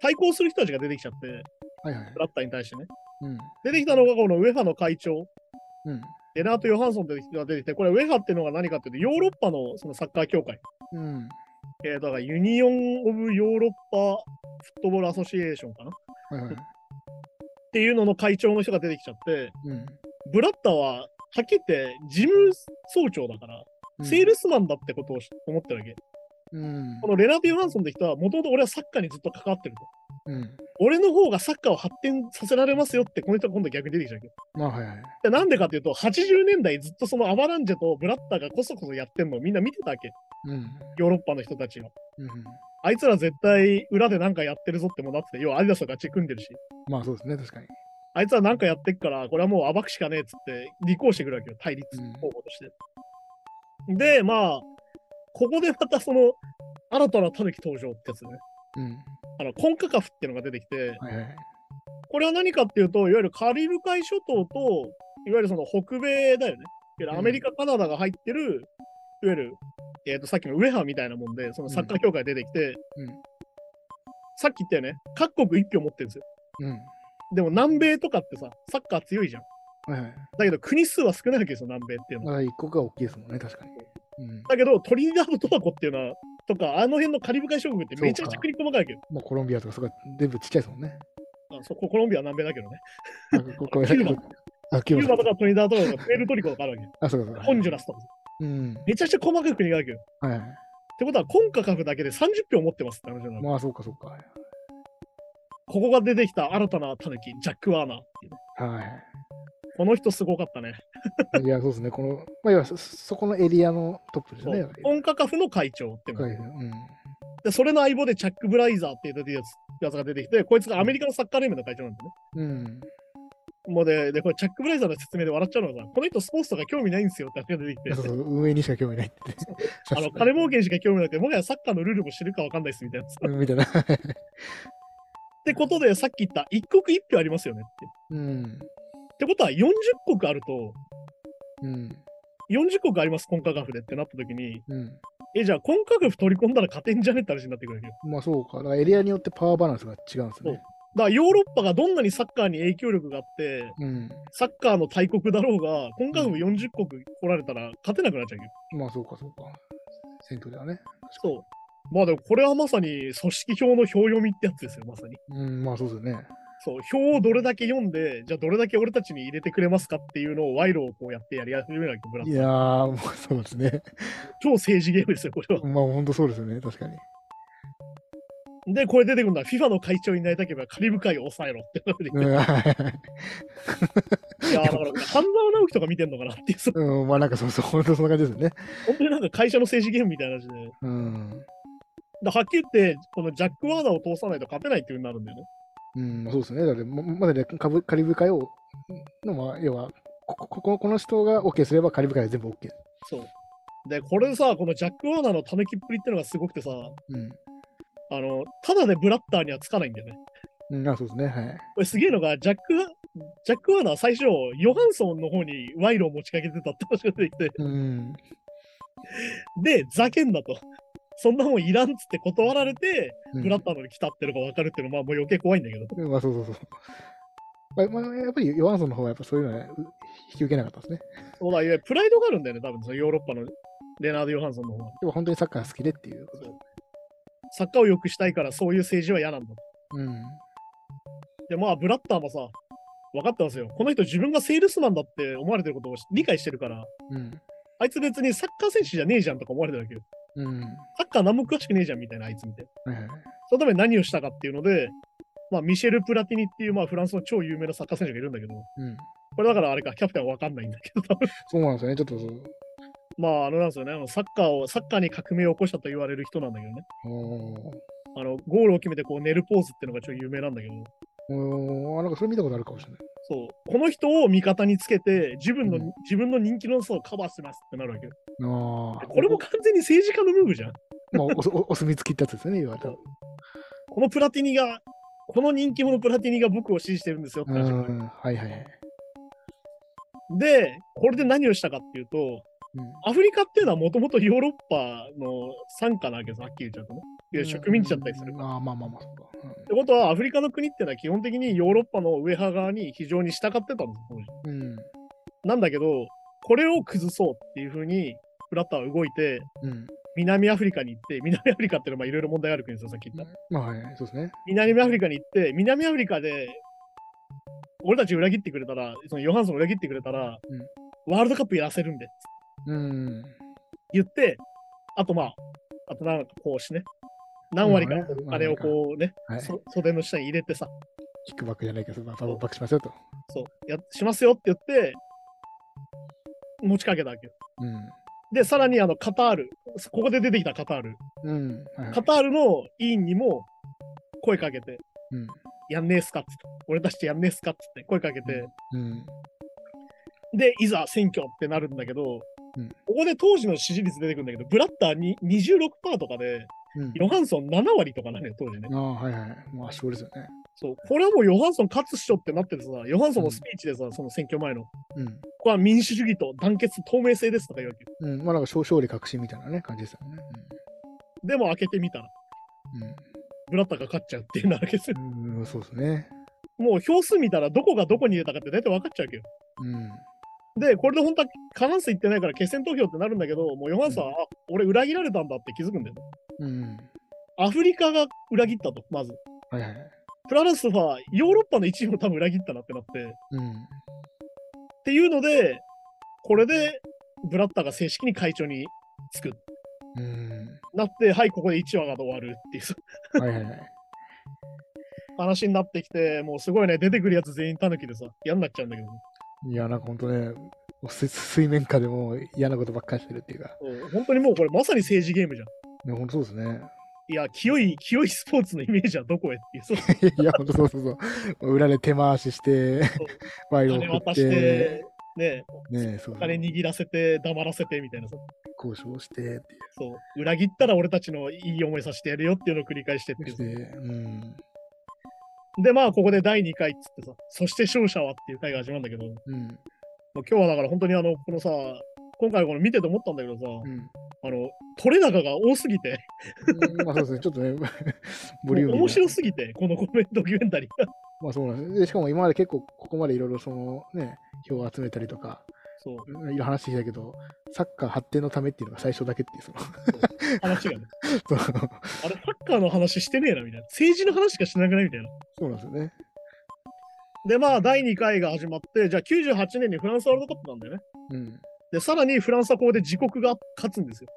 対抗する人たちが出てきちゃって、はいはい。ブラッターに対してね。うん。出てきたのがこの UEFA の会長、うん。レナート・ヨハンソンって人が出てきて、これ UEFA っていうのが何かっていうと、ヨーロッパのそのサッカー協会、うん。えーだから Union of ヨーロッパ Football Association かなっはいはい。ていうのの会長の人が出てきちゃって、うん。ブラッターははっきり言って事務総長だから、セールスマンだってことを思ってるわけ。うん。このレナート・ヨハンソンって人は、もともと俺はサッカーにずっと関わってると。うん。俺の方がサッカーを発展させられますよって、この人が今度逆に出てきちゃうわけど。まあはいはい。でなんでかっていうと、80年代ずっとそのアバランジェとブラッターがこそこそやってんのをみんな見てたわけ。うん。ヨーロッパの人たちは。うん。あいつら絶対裏でなんかやってるぞってもなってて、要はアディダスとガチ組んでるし。まあそうですね、確かに。あいつらなんかやってっから、これはもう暴くしかねえっつって、立候補してくるわけよ、対立うん候補として。で、まあ、ここでまたその、新たなタヌキ登場ってやつね。うん。あの、コンカカフっていうのが出てきて、はいはい。これは何かっていうと、いわゆるカリブ海諸島と、いわゆるその北米だよね。いわゆるアメリカ、カナダが入ってる、いわゆる、えっ、と、さっきの UEFA みたいなもんで、そのサッカー協会出てきて、うん。さっき言ったよね、各国一票持ってるんですよ。うん。でも南米とかってさ、サッカー強いじゃん。はいはい。だけど国数は少ないわけですよ、南米っていうのは。まあ一国が大きいですもんね、確かに。うん。だけど、トリニダード・トバゴっていうのは、とか、あの辺のカリブ海諸国ってめちゃくちゃ国細かいわけど。もうコロンビアとかそこ全部ちっちゃいですもんね。あそこコロンビアは南米だけどね。あここ [LAUGHS] キューバキューバとかトリニダード・とか、プエルトリコとかあるわけよ。あ、そうかそうか。ホンジュラスとか。うん。めちゃくちゃ細かい国があるわけど。はいはい。ってことは、コンカカフだけで30票持ってますって話なの。まあそうかそうか。ここが出てきた新たなタヌキ、ジャック・ワーナーっていうね。はこの人すごかったね。い。いや、そうですね。この、まあ、要はそそこのエリアのトップですそね。うコンカカフの会長ってはいうん。で、それの相棒でチャック・ブライザーっていうやつやつが出てきて、こいつがアメリカのサッカー連盟の会長なんだね。うん。もうで、で、これチャック・ブライザーの説明で笑っちゃうのがさ、この人スポーツとか興味ないんですよって話が出てきて、そうそう、運営にしか興味ないって。あの、金儲けにしか興味なくて、もはやサッカーのルールも知るかわかんないですみたいな。っうんみたいな。てことで、さっき言った一国一票ありますよねって。うん。ってことは40国あると、うん。40国あります、コンカカフでってなった時に、うん。え、じゃあコンカカフ取り込んだら勝てんじゃねって話になってくるわけよ。まあそうか。だからエリアによってパワーバランスが違うんですね。だからヨーロッパがどんなにサッカーに影響力があって、うん。サッカーの大国だろうが、コンカカフ40国来られたら勝てなくなっちゃうわけよ。まあそうかそうか。選挙ではね。そう。まあでもこれはまさに組織票の票読みってやつですよ、まさに。うん、まあそうですよね。そう、票をどれだけ読んで、じゃあどれだけ俺たちに入れてくれますかっていうのを賄賂をこうやってやり始めなきゃブラいやー、もうそうですね。超政治ゲームですよ、これは。まあ本当そうですよね。確かに。で、これ出てくるのは FIFA の会長になりたければカリブ海を抑えろってことでうん、はいや、だから、半沢直樹とか見てんのかなっていう、そううん、まあなんかそうそう、本当そんな感じですよね。本当になんか会社の政治ゲームみたいな感じで。うん。だはっきり言って、このジャック・ワーナーを通さないと勝てないっていう風になるんだよね。うん、そうですね。だって、ままだね、カリブ海を、の、まあ、要は、ここここの人が OK すればカリブ海は全部 OK。そう。で、これさ、このジャック・ワーナーのたぬきっぷりってのがすごくてさ、うん。あの、ただでブラッターにはつかないんだよね。うん、あ、そうですね。はい。これすげえのが、ジャック、ジャック・ワーナー最初、ヨハンソンの方に賄賂を持ちかけてたって話が出てきて、うん。で、ざけんなと。そんなもんいらんっつって断られて、うんブラッターのに来たってのが分かるっていうのは、まあもう余計怖いんだけど。まあ、そうそうそう。まあ、まあ、やっぱりヨハンソンの方はやっぱそういうのはう引き受けなかったですね。そうだ、いわゆるプライドがあるんだよね、多分そのヨーロッパのレナード・ヨハンソンの方は。でも本当にサッカー好きでっていうことで。サッカーを良くしたいから、そういう政治は嫌なんだと。うん。で、まあ、ブラッターもさ、分かってますよ。この人自分がセールスマンだって思われてることを理解してるから、うん。あいつ別にサッカー選手じゃねえじゃんとか思われてるわけよ。うん。サッカー何も詳しくねえじゃんみたいな、あいつ見て。はいはい。そのために何をしたかっていうので、まあ、ミシェル・プラティニっていう、まあ、フランスの超有名なサッカー選手がいるんだけど、うん。これだからあれか、キャプテンは分かんないんだけど、多 [LAUGHS] 分そうなんですよね。ちょっとそう。まあ、あのなんですよね、あのサッカーを、サッカーに革命を起こしたと言われる人なんだけどね。あの、ゴールを決めてこう寝るポーズっていうのが超有名なんだけど、おーあなんかそれ見たことあるかもしれない。そう、この人を味方につけて、自分の、うん自分の人気の差をカバーしてますってなるわけよ。ああ。これも完全に政治家のムーブじゃん。まあ、お [LAUGHS] おお墨付きってやつですよね、言われたら。このプラティニが、この人気者プラティニが僕を支持してるんですよってう話。ん。はいはいはい。で、これで何をしたかっていうと、うんアフリカっていうのはもともとヨーロッパの傘下なわけです、はっきり言っちゃうとね。いや植民地だったりする。っああ、まあまあまあ、そうか。てことは、アフリカの国ってのは基本的にヨーロッパの上派側に非常に従ってたんです当時。うん。うん。なんだけど、これを崩そうっていうふうに、フラッターは動いて、うん。南アフリカに行って、南アフリカっていうのはいろいろ問題がある国ですよ、さっき言った。まあ、はい、そうですね。南アフリカに行って、南アフリカで、俺たち裏切ってくれたら、そのヨハンソンを裏切ってくれたら、ワールドカップやらせるんで、うん。言って、あとまあ、あとなんかこうしてね、何割かまあねお金をこうね、はい。そ袖の下に入れてさ、キックバックじゃないけど、まあ、バックしますよと。そう、やしますよって言って、持ちかけたわけよ。うん。で、さらにあのカタール、ここで出てきたカタール、うん。はいはいカタールの委員にも声かけて、うん。やんねえっすかっつって、俺たちやんねえっすかっつって声かけて、うん。で、いざ選挙ってなるんだけど、うんここで当時の支持率出てくるんだけど、ブラッターに26%とかで、うん。ヨハンソン7割とかなのよ、当時ね。ああ、はいはい。まあ、そうですよね。そう。これはもうヨハンソン勝つっしょってなっててさ、ヨハンソンのスピーチでさ、その選挙前の、こうん。こは民主主義と団結、透明性ですとか言うわけよ。うん。まあ、なんか、勝利確信みたいなね、感じですよね。でも開けてみたら、ブラッターが勝っちゃうっていうなわけですよ。うん。うん、そうですね。もう票数見たらどこがどこに入れたかって大体分かっちゃうわけよ。うん。で、これで本当は過半数いってないから決選投票ってなるんだけど、もうヨハンソンは、あ俺裏切られたんだって気づくんだよね。うん。アフリカが裏切ったと、まず。はいはい。プラスはヨーロッパの一部を多分裏切ったなってなって。っうん。ていうので、これでブラッターが正式に会長につく。うん。なって、はい、ここで1話が終わるっていうはいはいはい。[LAUGHS] 話になってきて、もうすごいね、出てくるやつ全員タヌキでさ、嫌になっちゃうんだけど、いや、なんか本当ね、す水面下でも嫌なことばっかりしてるっていうか、そう本当にもうこれまさに政治ゲームじゃん。ね、本当そうですね。いや、清い、清いスポーツのイメージはどこへっていう、そういや、本当そうそうそう。裏で手回しして、賄金賂を送ってて、、ね、ね、そうそう金握らせて、黙らせてみたいなさ、交渉してっていう。そう、裏切ったら俺たちのいい思いさせてやるよっていうのを繰り返してっていう。うん。で、まあ、ここで第2回っつってさ、そして勝者はっていう回が始まるんだけど、もううん。今日はだから本当にあの、このさ、今回この見てて思ったんだけどさ、うん。あの、取れ高が多すぎて、うんまあそうですね、ちょっとね、[LAUGHS] ボリューム面白すぎて、このコメントドキュメンタリーが。まあそうなんです。でしかも今まで結構ここまでいろいろそのね、票を集めたりとか、そう、いろいろ話してきたけど、サッカー発展のためっていうのが最初だけっていう、その、話がね。[LAUGHS] そうあれ、サッカーの話してねえな、みたいな。政治の話しかしなくないみたいな。そうなんですよね。で、まあ、第2回が始まって、じゃあ98年にフランスワールドカップなんだよね。うん。で、さらにフランスはここで自国が勝つんですよ。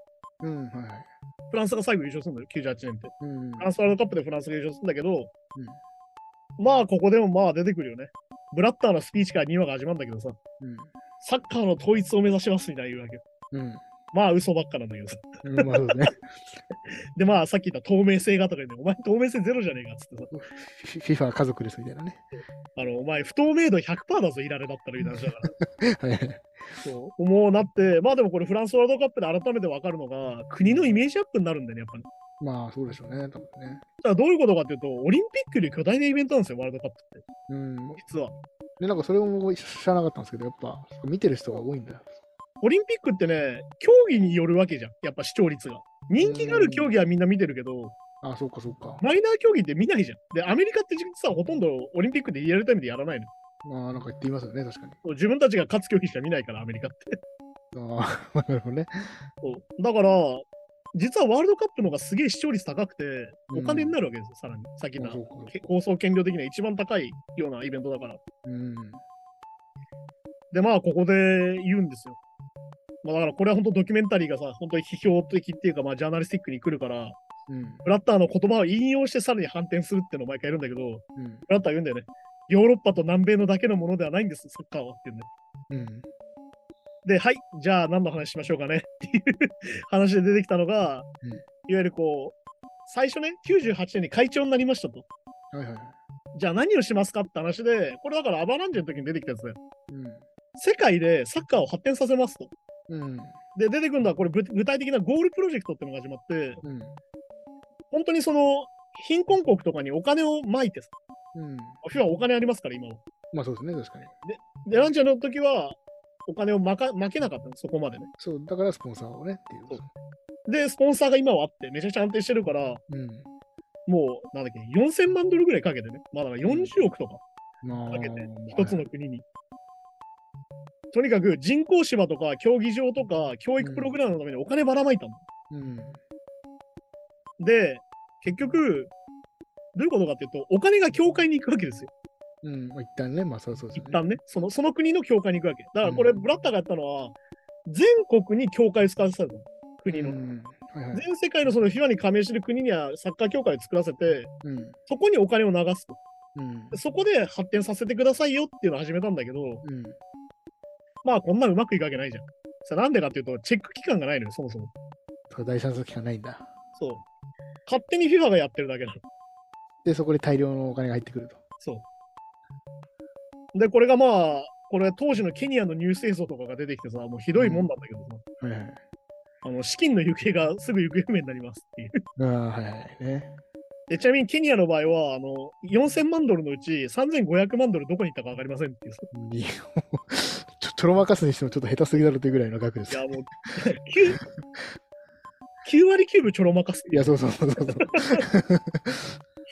うん、はいはい。フランスが最後優勝するんだよ、98年って。うん。フランスワールドカップでフランスが優勝するんだけど、まあ、ここでもまあ出てくるよね。ブラッターのスピーチから2話が始まるんだけどさ、うん。サッカーの統一を目指しますみたいな言うわけよ。うん。まあ、嘘ばっかなんだけどさ。うん、まあそうですね。[LAUGHS] で、まあ、さっき言った透明性がとか言って、お前透明性ゼロじゃねえかっつってさ、フィ FIFA は家族ですみたいなね。あの、お前不透明度100%だぞ、いられだったらみたいな話だから。はいはい。そう、もうなって、まあでもこれフランスワールドカップで改めて分かるのが、国のイメージアップになるんだよね、やっぱり。まあ、そうでしょうね、多分ね。だからどういうことかっていうと、オリンピックより巨大なイベントなんですよ、ワールドカップって。うん。実は。で、なんかそれも知らなかったんですけど、やっぱ見てる人が多いんだよ。オリンピックってね、競技によるわけじゃん、やっぱ視聴率が。人気がある競技はみんな見てるけど、あ、そうか、そうか。マイナー競技って見ないじゃん。で、アメリカって実はほとんどオリンピックでリアルタイムでやらないの。まあ、なんか言っていますよね、確かに。自分たちが勝つ競技しか見ないから、アメリカって。ああ、[LAUGHS] なるほどね。そうだから、実はワールドカップの方がすげえ視聴率高くて、お金になるわけですよ、さらに。さっきの放送権料的には一番高いようなイベントだから。うん。で、まあ、ここで言うんですよ。まあ、だからこれは本当ドキュメンタリーがさ、本当に批評的っていうか、まあ、ジャーナリスティックに来るから、うん。ブラッターの言葉を引用してさらに反転するっていうのを毎回言うんだけど、うん。ブラッターは言うんだよね。ヨーロッパと南米のだけのものではないんです、サッカーはって言うんだよ。うん。で、はい、じゃあ何の話しましょうかねっていう [LAUGHS] 話で出てきたのが、うんいわゆるこう、最初ね、98年に会長になりましたと。はいはい。じゃあ何をしますかって話で、これだからアバランジェの時に出てきたやつだよ。うん。世界でサッカーを発展させますと。うん。で、出てくるのはこれ具具体的なゴールプロジェクトっていうのが始まって、うん。本当にその貧困国とかにお金をまいてさ、うん。はお金ありますから、今は。まあそうですね、確かに。で、ランチャーの時はお金をまか負けなかったの、そこまでね。そう、だからスポンサーをねっていう。で、スポンサーが今はあって、めちゃくちゃ安定してるから、うん。もう、なんだっけ、4000万ドルぐらいかけてね。まあだから40億とかまあ、かけて、一つの国に。とにかく人工芝とか競技場とか教育プログラムのためにお金ばらまいたの。うん。で、結局、どういうことかっていうと、お金が教会に行くわけですよ。うん。まあ、一旦ね、まあそうそうね。一旦ね。そのその国の教会に行くわけ。だからこれ、うんブラッターがやったのは、全国に教会を使わせたの。国の。うん。はいはい。全世界のその FIFA に加盟してる国にはサッカー協会を作らせて、うん。そこにお金を流すと。うん。でそこで発展させてくださいよっていうのを始めたんだけど、うん。まあこんなうまくいくわけないじゃん。さなんでかっていうと、チェック期間がないのよ、そもそも。そう第三者機関ないんだ。そう。勝手に FIFA がやってるだけなの。で、そこで大量のお金が入ってくると。そう。で、これがまあ、これ当時のケニアのニュース映像とかが出てきてさ、もうひどいもんなんだけどさ、はいはい。あの資金の行方がすぐ行方不明になりますっていう。ああ、はいはい。ね。でちなみにケニアの場合は、あの4000万ドルのうち3500万ドルどこに行ったか分かりませんっていうちょちょろまかすにしてもちょっと下手すぎだろっていうぐらいの額です。いや、もう 9, 9割9分ちょろまかす。いや、そうそうそうそう。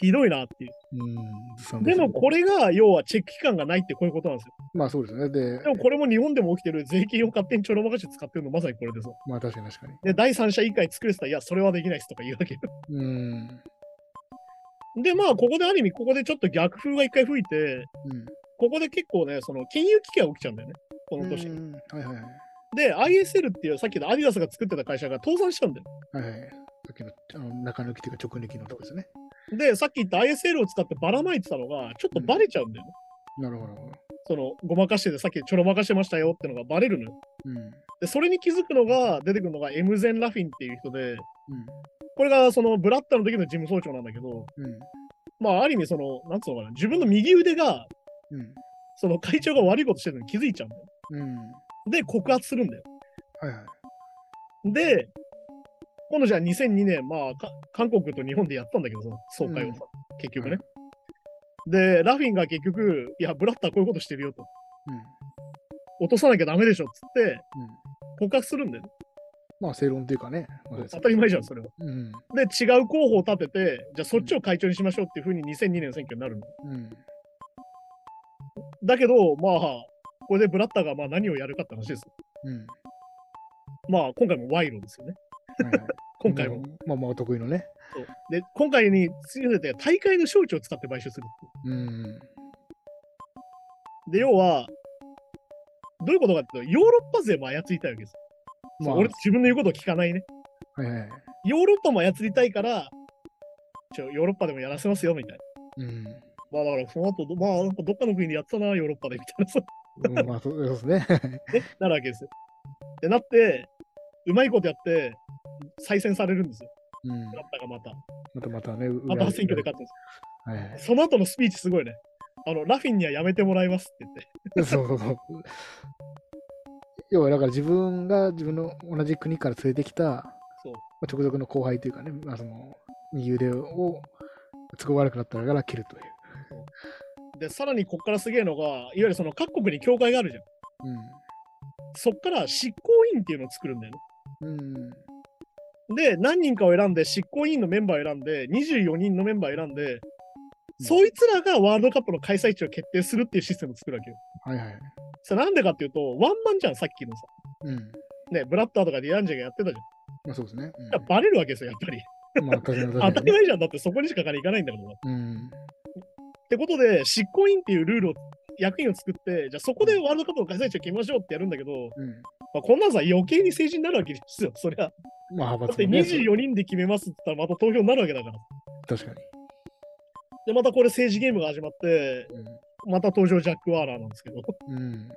ひどいなっていう。うんでもこれが要はチェック期間がないってこういうことなんですよ。まあそうですね。で、でもこれも日本でも起きてる税金を勝手にちょろまかして使ってるのまさにこれでさ。まあ確かに確かに。で、第三者委員会作れてたら、いや、それはできないですとか言うわけよ。うん。で、まあ、ここである意味、ここでちょっと逆風が一回吹いて、うん。ここで結構ね、その金融危機が起きちゃうんだよね、この年。うんはいはいはい。で、ISL っていうさっきのアディダスが作ってた会社が倒産しちゃうんだよ。はいはい。さっきのあの中抜きというか直抜きのとこですね。で、さっき言った ISL を使ってばらまいてたのが、ちょっとバレちゃうんだよね。なるほど。その、ごまかしてて、さっきちょろまかしてましたよってのがバレるのよ。うん。で、それに気づくのが、出てくるのがエムゼン・ラフィンっていう人で、うん。これがそのブラッタの時の事務総長なんだけど、うん。まあ、ある意味、その、なんつうのかな、自分の右腕が、うん。その会長が悪いことしてるのに気づいちゃうんだよ。うん。で、告発するんだよ。はいはい。で、今度じゃあ2002年、まあ、か韓国と日本でやったんだけどさ、総会をさ、結局ね。で、ラフィンが結局、いや、ブラッターこういうことしてるよと。落とさなきゃダメでしょっつって、うん。うん。告発するんだよね。まあ正論っていうかね。まあ当たり前じゃん、それは。うん。で、違う候補を立てて、じゃあそっちを会長にしましょうっていうふうに2002年の選挙になるの。うん。だけど、まあ、これでブラッターがまあ何をやるかって話です。うん。まあ、今回も賄賂ですよね。はいはい [LAUGHS] 今回も。まあまあお得意のね。で、今回に強めて大会の招致を使って買収する。うん。で、要は、どういうことかっていうと、ヨーロッパ勢も操りたいわけです。まあ、俺、自分の言うことを聞かないね。はいはい。ヨーロッパも操りたいから、ちょヨーロッパでもやらせますよ、みたいな。うん。まあだから、その後、まあ、なんかどっかの国でやってたな、ヨーロッパで、みたいなさ、うんまあそうですね。[LAUGHS] ね、なるわけですよ。で、なって、うまいことやって、再選されるんですよ。うん。ブラッタがまた。またまたね。また選挙で勝つんですはいはいよ。。その後のスピーチすごいね。あの、ラフィンにはやめてもらいますって言って。[LAUGHS] そうそうそう。要はだから自分が自分の同じ国から連れてきたそう。あ、直属の後輩というかね、まあ、その右腕を都合悪くなったから切るという。で、さらにこっからすげえのが、いわゆるその各国に教会があるじゃん。そっから執行委員っていうのを作るんだよね。うん。で、何人かを選んで、執行委員のメンバーを選んで、24人のメンバーを選んで、そいつらがワールドカップの開催地を決定するっていうシステムを作るわけよ。はいはい。さなんでかっていうと、ワンマンじゃん、さっきのさ。うん。ね、ブラッターとかディアンジェがやってたじまあそうですね。うんゃん。バレるわけですよ、やっぱり。まあ、当。たり前じゃん。だってそこにしか金いかないんだから。っうん。てことで、執行委員っていうルールを、役員を作って、じゃあそこでワールドカップの開催地を決めましょうってやるんだけど、うん。まあ、こんなんさ、余計に政治になるわけですよ、そりゃ。まあ、派だって閥もね。24人で決めますって言ったらまた投票になるわけだから。確かに。で、またこれ政治ゲームが始まって、また登場ジャック・ワーナーなんですけど、こうん。うん。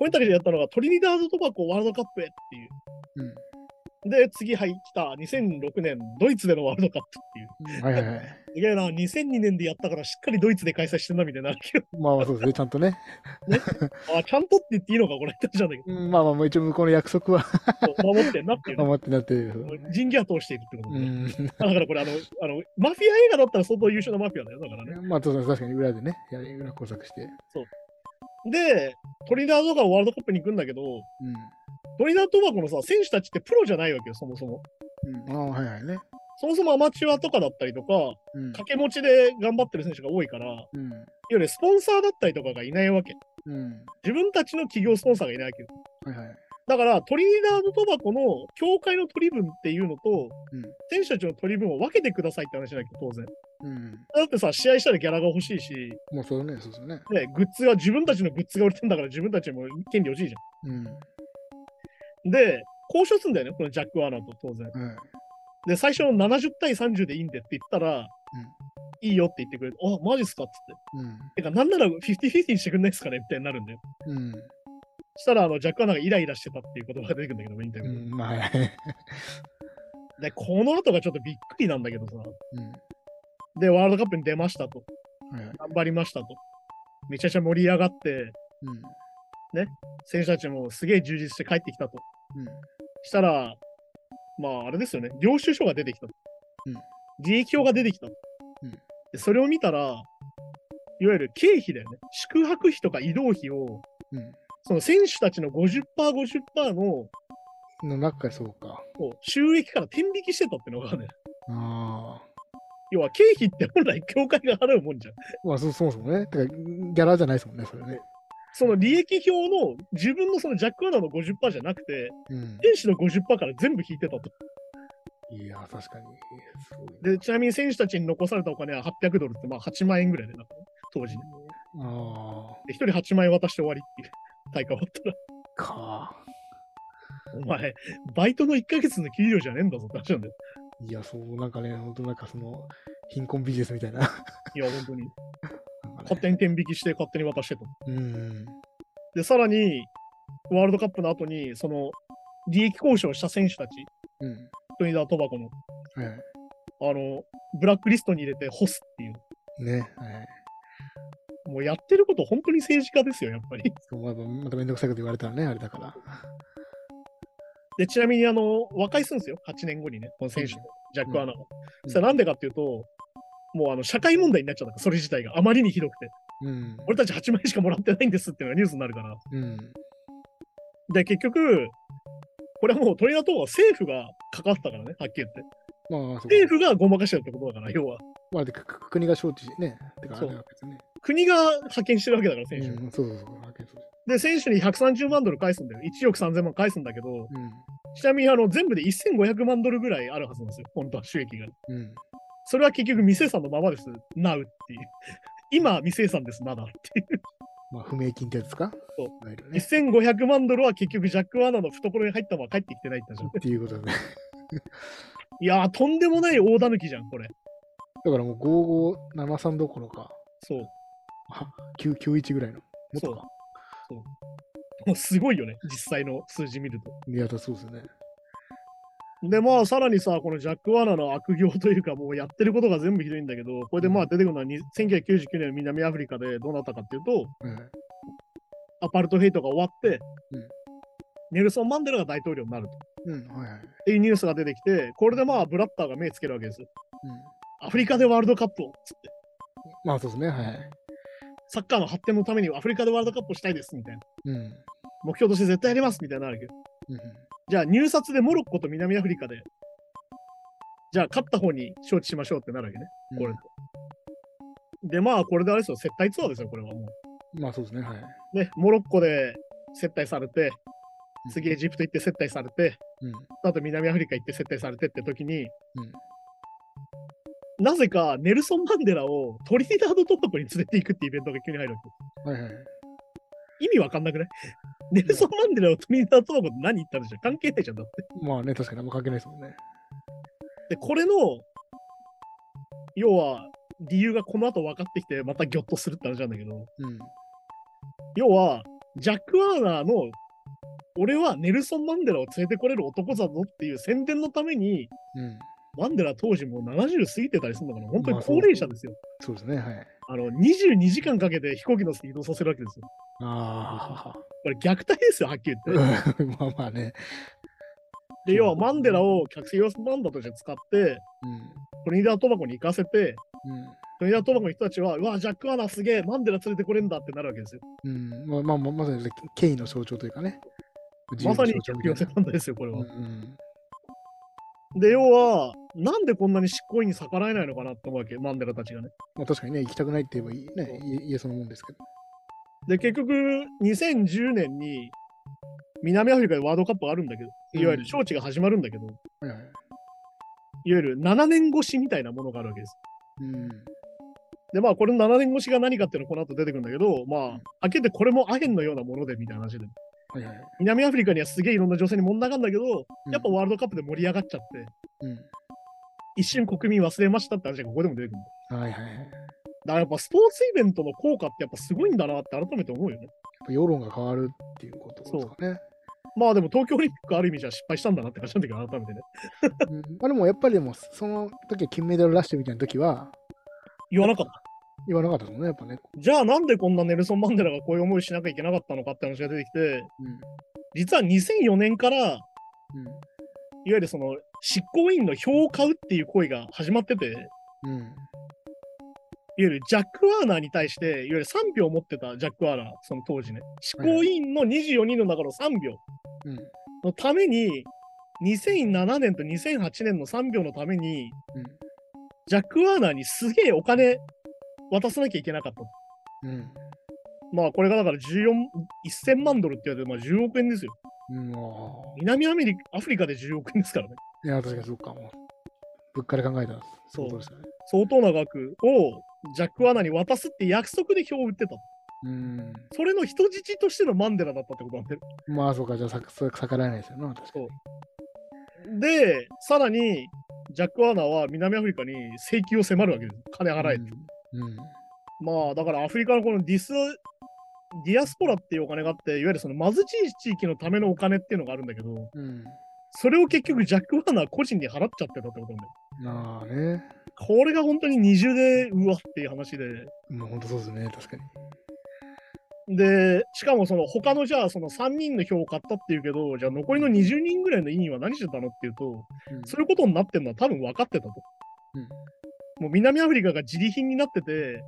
ういうたりでやったのがトリニダード・トバコワールドカップへっていう。うんで、次入った2006年、ドイツでのワールドカップっていう。はいはいはい。すげえな、2002年でやったからしっかりドイツで開催してんなみたいになるけど、まあまあそうですね、ちゃんとね。あ、ちゃんとって言っていいのか、これって話なんだけうんまあまあまあ、一応向こうの約束はど、守ってんなっていうね、守ってなってる。人ギア通しているってことうで。だからこれあの、あの、マフィア映画だったら相当優秀なマフィアだよ、だからね。まあそうですね、確かに裏でね、やり裏工作して。で、トリニダードがワールドカップに行くんだけど、うん。トリニダード・トバコのさ、選手たちってプロじゃないわけよ、そもそも。うん、ああ、はいはいね。そもそもアマチュアとかだったりとか、うん。掛け持ちで頑張ってる選手が多いから、いわうん。ゆるスポンサーだったりとかがいないわけ。うん。自分たちの企業スポンサーがいないわけよ。はいはい。だから、トリニダード・トバコの協会の取り分っていうのと、うん選手たちの取り分を分けてくださいって話だけど、当然。うん。だってさ、試合したらギャラが欲しいし、もうそうね、そうですよね。ね、グッズが、自分たちのグッズが売れてんだから自分たちにも権利欲しいじうん。ゃん。で、交渉するんだよね、このジャック・ワーナーと当然。はい。で、最初の70対30でいいんでって言ったら、いいよって言ってくれて、あ、マジっすかっつって。うん。てか、なんなら50-50にしてくんないですかねみたいになるんだよ。うん。したら、あの、ジャック・ワーナーがイライラしてたっていう言葉が出てくるんだけど、インタビューでうん。まあ、はい。で、この後がちょっとびっくりなんだけどさ。うん。で、ワールドカップに出ましたと。はいはい。頑張りましたと。めちゃくちゃ盛り上がって、うん。選手たちもすげえ充実して帰ってきたと。うん。したら、まあ、あれですよね。領収書が出てきたと。うん利益表が出てきたと。うんでそれを見たら、いわゆる経費だよね。宿泊費とか移動費を、うん。その選手たちの50%、50%のの中からそうか。こう収益から転引きしてたってのがね。ああ。要は経費って本来協会が払うもんじゃん。まあそ、そもそもね。てか、ギャラじゃないですもんね、それね。その利益表の自分のそのジャック・アナの50%じゃなくて、うん。選手の50%から全部引いてたと。いや、確かに。すごいで、ちなみに選手たちに残されたお金は800ドルって、まあ8万円ぐらいで、当時ね。あで、1人8万円渡して終わりっていう大会終わったら、あ。か。お前、バイトの1ヶ月の給料じゃねえんだぞって話なんだよ。いや、そう、なんかね、本当なんかその、貧困ビジネスみたいな。いや、本当に。勝ね、手に転引きして勝手に渡してと。うん。で、さらに、ワールドカップの後に、その、利益交渉した選手たち、うん。トニダー・トバコの、はいはあの、ブラックリストに入れて干すっていう。い。ね。はい。もうやってること本当に政治家ですよ、やっぱり。[LAUGHS] そうまたまためんどくさいこと言われたらね、あれだから。で、ちなみに、あの、和解するんですよ。8年後にね、この選手と、ジャック・アナが。それはなんでかっていうと、もうあの社会問題になっちゃったそれ自体があまりにひどくて。うん。俺たち8万円しかもらってないんですっていうのがニュースになるから。うん。で、結局、これはもうトリナトーは政府が関わったからね、はっきり言って。まあ、政府がごまかしてるってことだから、要は。まあ、国が招致ね。てか、あそうれだけですね。国が派遣してるわけだから、選手を。うん、そうそうそう。わけそうで、選手に130万ドル返すんだよ。1億3000万返すんだけど、うん。ちなみにあの全部で1500万ドルぐらいあるはずなんですよ、本当は収益が。うん。それは結局未生産のままです、なうっていう。[LAUGHS] 今、未生産です、まだっていう。まあ、不明金ってやつですか？そうね。1500万ドルは結局ジャック・ワーナーの懐に入ったまま帰ってきてないって話っていうことでね。[LAUGHS] いやー、とんでもない大抜きじゃん、これ。だからもう5573どころか、そう。[LAUGHS] 9 91ぐらいの。もっとか。[LAUGHS] もうすごいよね、実際の数字見ると。いや、だそうですよね。で、まあ、さらにさ、このジャック・ワーナーの悪行というか、もうやってることが全部ひどいんだけど、これでまあ出てくるのはに1999年の南アフリカでどうなったかっていうと、はいはいアパルトヘイトが終わって、うんネルソン・マンデラが大統領になると。うん、はいはい。っていうニュースが出てきて、これでまあ、ブラッターが目つけるわけですよ。うん。アフリカでワールドカップを、つって。まあそうですね、はい。サッカーの発展のためにアフリカでワールドカップをしたいです、みたいな。うん。目標として絶対やります、みたいになるわけど。うん。じゃあ、入札でモロッコと南アフリカで、じゃあ、勝った方に招致しましょうってなるわけね。これで。まあ、これであれですよ、接待ツアーですよ、これはもまあそうですね、はい。う。ね、モロッコで接待されて、次エジプト行って接待されて、うん。あと南アフリカ行って接待されてって時に、うん。なぜかネルソン・マンデラをトリニダード・トバゴに連れて行くってイベントが急に入るわけ。はいはい。意味わかんなくない？[LAUGHS] ネルソン・マンデラをトリニダード・トバゴって何言ったんでしょ関係ないじゃんだって。まあね、確かに何も関係ないですもんね。で、これの、要は、理由がこの後分かってきて、またギョッとするって話なんだけど、うん。要は、ジャック・ワーナーの、俺はネルソン・マンデラを連れてこれる男だぞっていう宣伝のために、うん。マンデラ当時もう70過ぎてたりするのかな？本当に高齢者ですよ。そうですね、はい。あの、22時間かけて飛行機乗せて移動させるわけですよ。あこれ虐待ですよ、はっきり言って。あ。[LAUGHS] まあまあね。で、要はマンデラを客席マンダとして使って、うん。トリニダード・トバゴに行かせて、うん。トリニダード・トバゴの人たちは、うわ、ジャック・ワーナーすげえ、マンデラ連れてこれんだってなるわけですよ。うん、まあまあ、まあまさに権威の象徴というかね。まさに客寄せなんですよ、これな。はう。んで、要は、なんでこんなに執行委員に逆らえないのかなって思うわけ、マンデラたちがね。まあ確かにね、行きたくないって言えばいいね、言えそうなもんですけど。で、結局、2010年に南アフリカでワールドカップがあるんだけど、いわゆる招致が始まるんだけど、いわはいはい。ゆる7年越しみたいなものがあるわけです。うん。で、まあ、これの7年越しが何かっていうのはこの後出てくるんだけど、まあ、んはっきり言ってこれもアヘンのようなものでみたいな話で、はいはい。南アフリカにはすげえいろんな女性に問題があるんだけど、うんやっぱワールドカップで盛り上がっちゃって、うん。一瞬国民忘れましたって話がここでも出てくるんだ。はいはいはい。やっだからやっぱスポーツイベントの効果ってやっぱすごいんだなって改めて思うよね。ぱ世論が変わるっていうことですかね。まあでも東京オリンピックある意味じゃ失敗したんだなって感じなんだけど、改めてね。うんまあでもやっぱりでも、その時は金メダルラッシュみたいな時は、言わなかった。言わなかったですもんね、やっぱね。じゃあなんでこんなネルソン・マンデラがこういう思いしなきゃいけなかったのかって話が出てきて、うん。実は2004年から、いわうん。ゆるその執行委員の票を買うっていう行為が始まってて、いわうん。ゆるジャック・ワーナーに対して、いわゆる3票持ってたジャック・ワーナー、その当時ね、執行委員の24人の中の3票うん。のために、2007年と2008年の3票のために、うん。ジャック・ワーナーにすげえお金渡さなきゃいけなかったと。うん。まあこれがだから14 1000万ドルって言われてまあ10億円ですよ。うん。あ南アメリカ、アフリカで10億円ですからね。あ。いや、確かにそうかも。物価で考えたら、そうね。相当な額をジャック・ワーナーに渡すって約束で票を売ってた。うん。それの人質としてのマンデラだったってことなんで。まあそうか、じゃあ逆らえないですよね、確かに。で、さらに、ジャック・ワーナーは南アフリカに請求を迫るわけです。金払えって。うん。まあ、だからアフリカのこのディス、ディアスポラっていうお金があって、いわゆるその貧しい地域のためのお金っていうのがあるんだけど、うん。それを結局ジャック・ワーナー個人に払っちゃってたってことなんだよ。まあね。これが本当に二重でうわっていう話で。まあ本当そうですね、確かに。で、しかもその他のじゃあその3人の票を買ったっていうけど、じゃあ残りの20人ぐらいの委員は何してたのっていうと、うんそういうことになってるのは多分分かってたと。うんもう南アフリカが自利品になってて、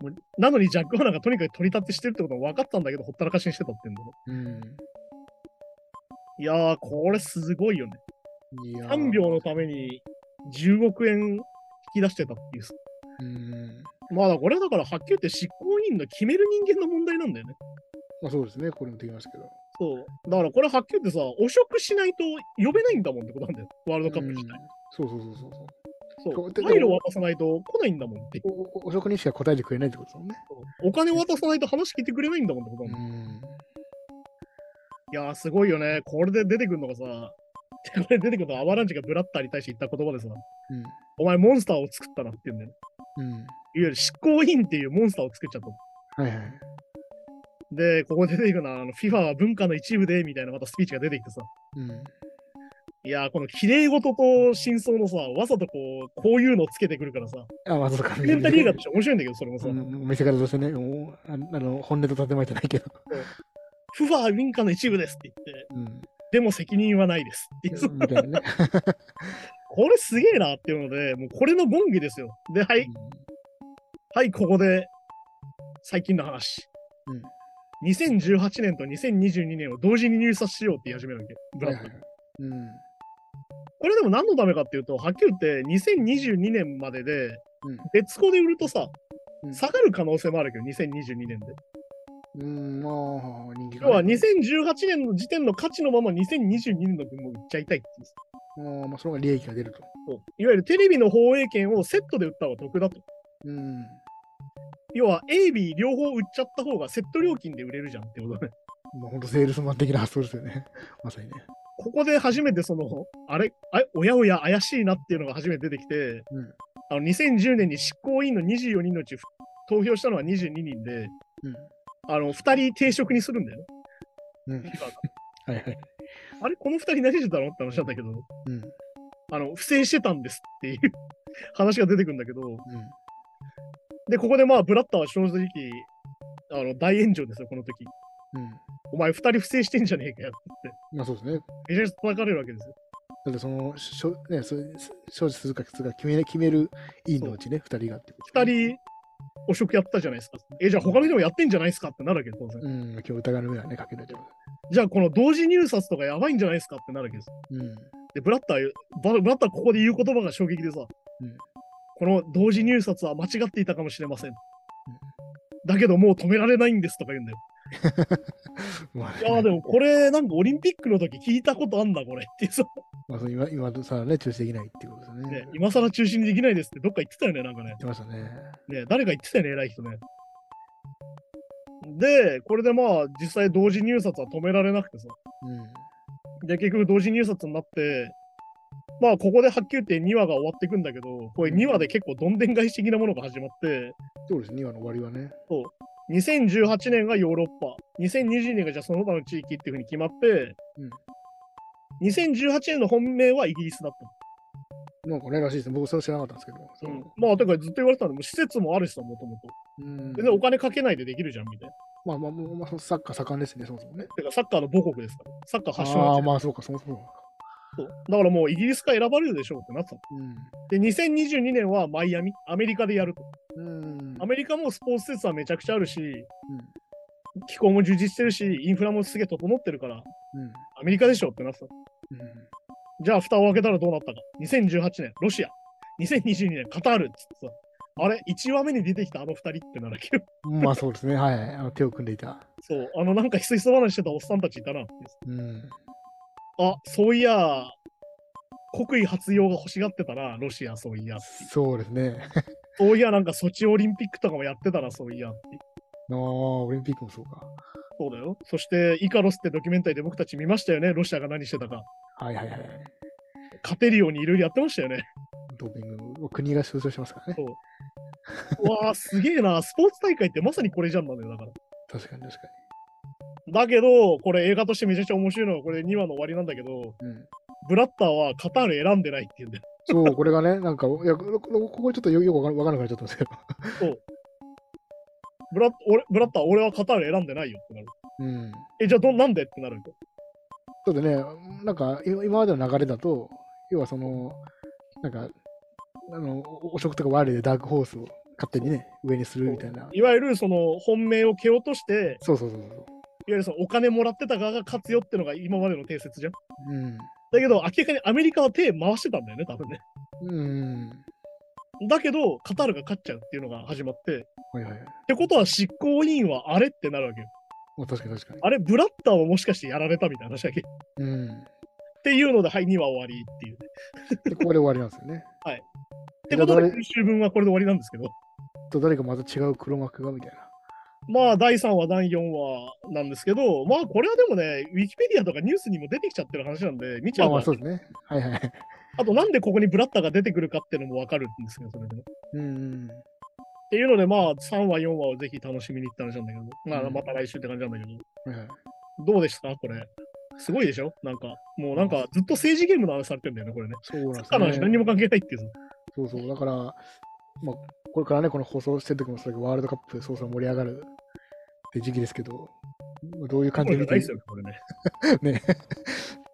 もうなのにジャック・ハナがとにかく取り立てしてるってことは分かったんだけど、ほったらかしにしてたってんだね。うん。いやー、これすごいよね。いやー3秒のために10億円引き出してたっていう。うん。まあ、これはだからはっきり言って執行委員の決める人間の問題なんだよね。まあそうですね、これもできましたけど。そう。だからこれはっきり言ってさ、汚職しないと呼べないんだもんってことなんだよ。ワールドカップ自体。そうそうそうそうそう。そう。で賄賂を渡さないと来ないんだもんって。おおお食にしか答えてくれないってことですもんね。お金を渡さないと話聞いてくれないんだもんってことだよ。ん。いやー、すごいよね。これで出てくるのがさ、こ [LAUGHS] れ出てくるのがアバランチがブラッターに対して言った言葉でさ、うん。お前モンスターを作ったなって言うんだよね。うん。いわゆる執行委員っていうモンスターを作っちゃったの。はいはい。で、ここで出てくるのは、あの FIFA は文化の一部で、みたいなまたスピーチが出てきてさ、うん。いやー、この綺麗事と真相のさ、わざとこう、こういうのをつけてくるからさ、あ、まあそうか。コメンタリー映画として面白いんだけど、それもさ、うん見せ方としてね、おああの本音と建前じゃないけど。フファー民家の一部ですって言って、うん。でも責任はないですっていう。みたいなね。[LAUGHS] これすげえなっていうので、もうこれのゴンギですよ。で、はい、はい、ここで最近の話。うん2018年と2022年を同時に入札しようって言い始めるわけ。ブラックはいはいはい。うん。これでも何のためかっていうと、はっきり言って2022年まででうん別個で売るとさ、うん下がる可能性もあるけど、2022年で。うん、まあ、人気要は2018年の時点の価値のまま2022年の分も売っちゃいたいってああ、まあ、その方が利益が出ると。そういわゆるテレビの放映権をセットで売った方が得だと。うん。要は A、B 両方売っちゃった方がセット料金で売れるじゃんってことね。まあ、本当セールスマン的な発想ですよね。[LAUGHS] まさにね。ここで初めてその、あれ、あれおやおや怪しいなっていうのが初めて出てきて、うんあの2010年に執行委員の24人のうち投票したのは22人で、うん。あの2人定職にするんだよね。うん。[LAUGHS] はいはい。あれ、この2人何してたの？って話なんだけど、うん。あの不正してたんですっていう [LAUGHS] 話が出てくるんだけど、うん。で、ここでまあ、ブラッターは正直、あの大炎上ですよ、この時。うん。お前2人不正してんじゃねえかよってまあそうですね。めちゃくちゃ叩かれるわけですよ。だってその、しょね、そ承知するかするか決め決める委員のうちね、二人がってこと2ね、人、汚職やったじゃないですか。え、じゃあ他の人もやってんじゃないですかってなるわけです、当然。うん、今日疑いの目はね、かけないと。じゃあこの同時入札とかやばいんじゃないですかってなるわけです。うん。で、ブラッター、バブラッターここで言う言葉が衝撃でさ、うんこの同時入札は間違っていたかもしれません。だけどもう止められないんですとか言うんだよ。[LAUGHS] まあ、いやーでもこれなんかオリンピックの時聞いたことあんだこれってさ、[LAUGHS] まあ、そう今、今さね、中止できないっていうことですね。ね、今更中止にできないですってどっか言ってたよね、なんかね言。ってましたね。ね誰か言ってたよね、偉い人ね。で、これでまあ実際同時入札は止められなくてさ。うん。で、結局同時入札になって、まあここではっきり言って2話が終わっていくんだけど、これ2話で結構どんでん返し的なものが始まって、そうですね、今の終わりはね。2018年がヨーロッパ、2020年がじゃあその他の地域っていうふうに決まって、うん。2018年の本命はイギリスだったなんかね、らしいですね。僕それ知らなかったんですけど。うまあ、てかずっと言われてたんで、もう施設もあるしさ、もともと。うん。全然お金かけないでできるじゃん、みたいな。まあまあ、まあまあ、サッカー盛んですね、そもそもね。てかサッカーの母国ですから。サッカー発祥ああ、まあそうか、そもそも。そうだからもうイギリスから選ばれるでしょうってなってたの。うん。で、2022年はマイアミ、アメリカでやると。うん。アメリカもスポーツ施設はめちゃくちゃあるし、気候も充実してるし、インフラもすげえ整ってるから、うん。アメリカでしょってなってた。うん。じゃあ、蓋を開けたらどうなったか。2018年、ロシア。2022年、カタールっつってさ。あれ ?1 話目に出てきたあの2人ってならけど。うん。まあそうですね、はい。あの手を組んでいた。そう。あの、なんかひそひそ話してたおっさんたちいたなって。うん。あ、そういや、国威発揚が欲しがってたな、ロシア、そういや。そうですね。そういや、なんかソチオリンピックとかもやってたな、そういや。ああ、オリンピックもそうか。そうだよ。そして、イカロスってドキュメンタリーで僕たち見ましたよね、ロシアが何してたか。はいはいはい。勝てるようにいろいろやってましたよね。ドーピングを国が収集しますからね。うわあ、すげえな。スポーツ大会ってまさにこれじゃんなんだよ、だから。確かに確かだけど、これ映画としてめちゃくちゃ面白いのが、これ2話の終わりなんだけど、に。うん。ブラッターはカタール選んでないって言うんだよ。そう、これがね、なんか、いや、こここちょっとよよくわからなくなっちゃったんですけど。ブラッ俺ブラッター、俺はカタール選んでないよってなる。うん。え、じゃあど、なんでってなると。そうでね、なんか、今今までの流れだと、要はその、なんか、あの、お汚職とか悪いでダークホースを勝手にね、上にするみたいな。いわゆるその本命を蹴落として、そうそうそうそう。いわゆるそのお金もらってた側が勝つよってのが今までの定説じゃん。うん。だけど、明らかにアメリカは手回してたんだよね、多分ね。うん。だけど、カタールが勝っちゃうっていうのが始まって、っはいはいはい。てことは執行委員はあれってなるわけよ。まあ、確かに確かに。あれ、ブラッターももしかしてやられたみたいな話だっけっうん。ていうので、はい、2話終わりっていう。で、ここで終わりなんですよね。ってことで、九州分はこれで終わりなんですけど、と誰かまた違う黒幕がみたいな。まあ、第3話、第4話なんですけど、まあ、これはでもね、ウィキペディアとかニュースにも出てきちゃってる話なんで、見ちゃまあうまあそうですね。はいはい。あと、なんでここにブラッターが出てくるかっていうのもわかるんですけど、それでね。うん。っていうので、まあ、3話、4話をぜひ楽しみにって話なんだけど、まあ、うんまた来週って感じなんだけど、はいはい。どうでした？これ。すごいでしょ？なんか、もうなんか、ずっと政治ゲームの話されてんだよね、これね。そうなんですサッカーの話何。も関係ないっていうさ。そうそう。だから、まあ、これからね、この放送してる時もそれワールドカップそうそう盛り上がるって時期ですけど、どういう感じで見てないですよ、これね。[LAUGHS] ね。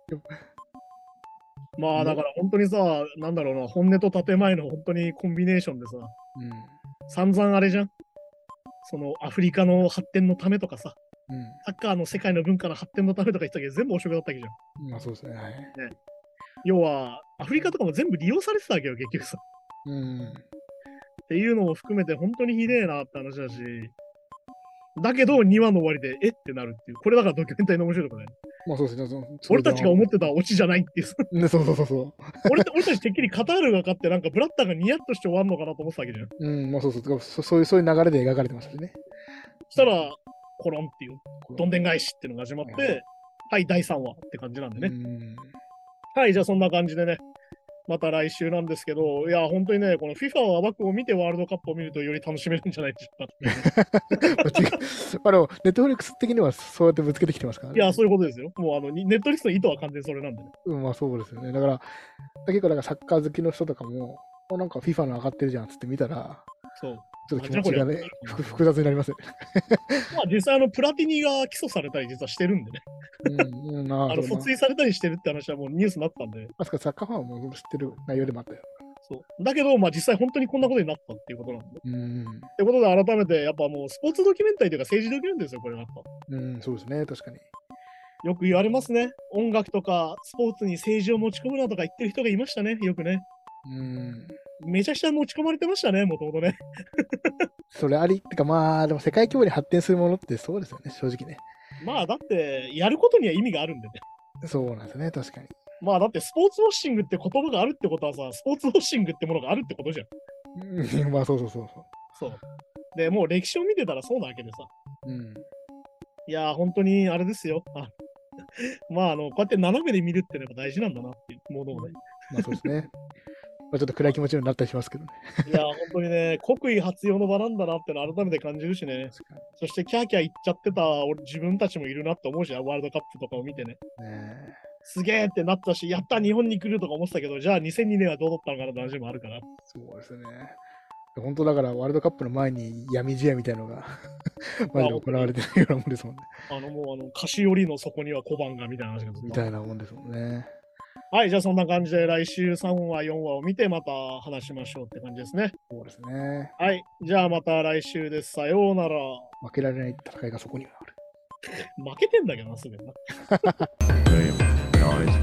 [LAUGHS] まあだから本当にさ、なんだろうな、本音と建前の本当にコンビネーションでさ、うん。散々あれじゃん？そのアフリカの発展のためとかさ、うサッカーの世界の文化の発展のためとか言ってたけど、全部汚職だったわけじゃん。ん。まあそうですね。はい。要は、アフリカとかも全部利用されてたわけよ、結局さ。うん。っていうのも含めて本当にひでえなって話だし、だけど2話の終わりで、えってなるっていう。これだからドキュメンタリーの面白いところね。まあそうですね。俺たちが思ってたオチじゃないっていう。ね、そうそうそうそ俺俺たちてっきりカタールが勝って、なんかブラッターがニヤッとして終わるのかなと思ってたわけじゃん。う。うん、まあそうそう。そそういう、そういう流れで描かれてましたしね。そしたら、コロンっていう、どんでん返しっていうのが始まって、はい、第3話って感じなんでね。うん。はい、じゃあそんな感じでね、また来週なんですけど、いや、本当にね、この FIFA はバックを見てワールドカップを見るとより楽しめるんじゃないでしょうかあ違うまあでも、ネットフリックス的にはそうやってぶつけてきてますからね。いや、そういうことですよ。もうあの、ネットリストの意図は完全にそれなんでね。うん、まあそうですよね。だから、結構なんかサッカー好きの人とかも、あなんか FIFA の上がってるじゃんっつって見たら、そう。ちょっと気持ちがね複複雑になります。[LAUGHS] まあ実際あの、プラティニが起訴されたり実はしてるんでね。うん、うん、ああの、訴追されたりしてるって話はもうニュースになったんで。まさかサッカーファンはもう知ってる内容でもあったよ。そう。だけど、まあ実際本当にこんなことになったっていうことなんで。っうん、てことで改めて、やっぱもうスポーツドキュメンタリーというか政治ドキュメンタリーですよ、これはやっぱ。うん、そうですね、確かに。よく言われますね。音楽とかスポーツに政治を持ち込むなとか言ってる人がいましたね、よくね。うん、めちゃくちゃ持ち込まれてましたね、もともとね。それあり、ってかまあ、でも世界規模に発展するものってそうですよね、正直ね。まあだって、やることには意味があるんでね。そうなんですね、確かに。まあだってスポーツウォッシングって言葉があるってことはさ、スポーツウォッシングってものがあるってことじゃん。う [LAUGHS] んまあそうそうそうそそう。で、もう歴史を見てたらそうなわけでさ。う。うん、いやー、本当にあれですよ。あ [LAUGHS] まあ、あの、こうやって斜めで見るってのは大事なんだなっていうものをね。まあそうですね。まあちょっと暗い気持ちになったりしますけどね。いやー、本当にね、国威発揚の場なんだなってのを改めて感じるしね。そしてキャーキャー言っちゃってた俺自分たちもいるなって思うしな、ワールドカップとかを見てね。ねすげーってなったし、やった日本に来るとか思ってたけど、じゃあ2002年はどうだったのかなって話もあるから。そうですね。本当だからワールドカップの前に闇試合みたいのが [LAUGHS] マジで行われてるようなもんですもんね。あのもうあの菓子折りの底には小判がみたいな話がみたいなもんですもんね。はい、じゃあそんな感じで来週3話、4話を見てまた話しましょうって感じですね。そうですね。はい、じゃあまた来週です。さようなら。負けられない戦いがそこにはある。[LAUGHS] 負けてんだけどな、すでにな。[LAUGHS]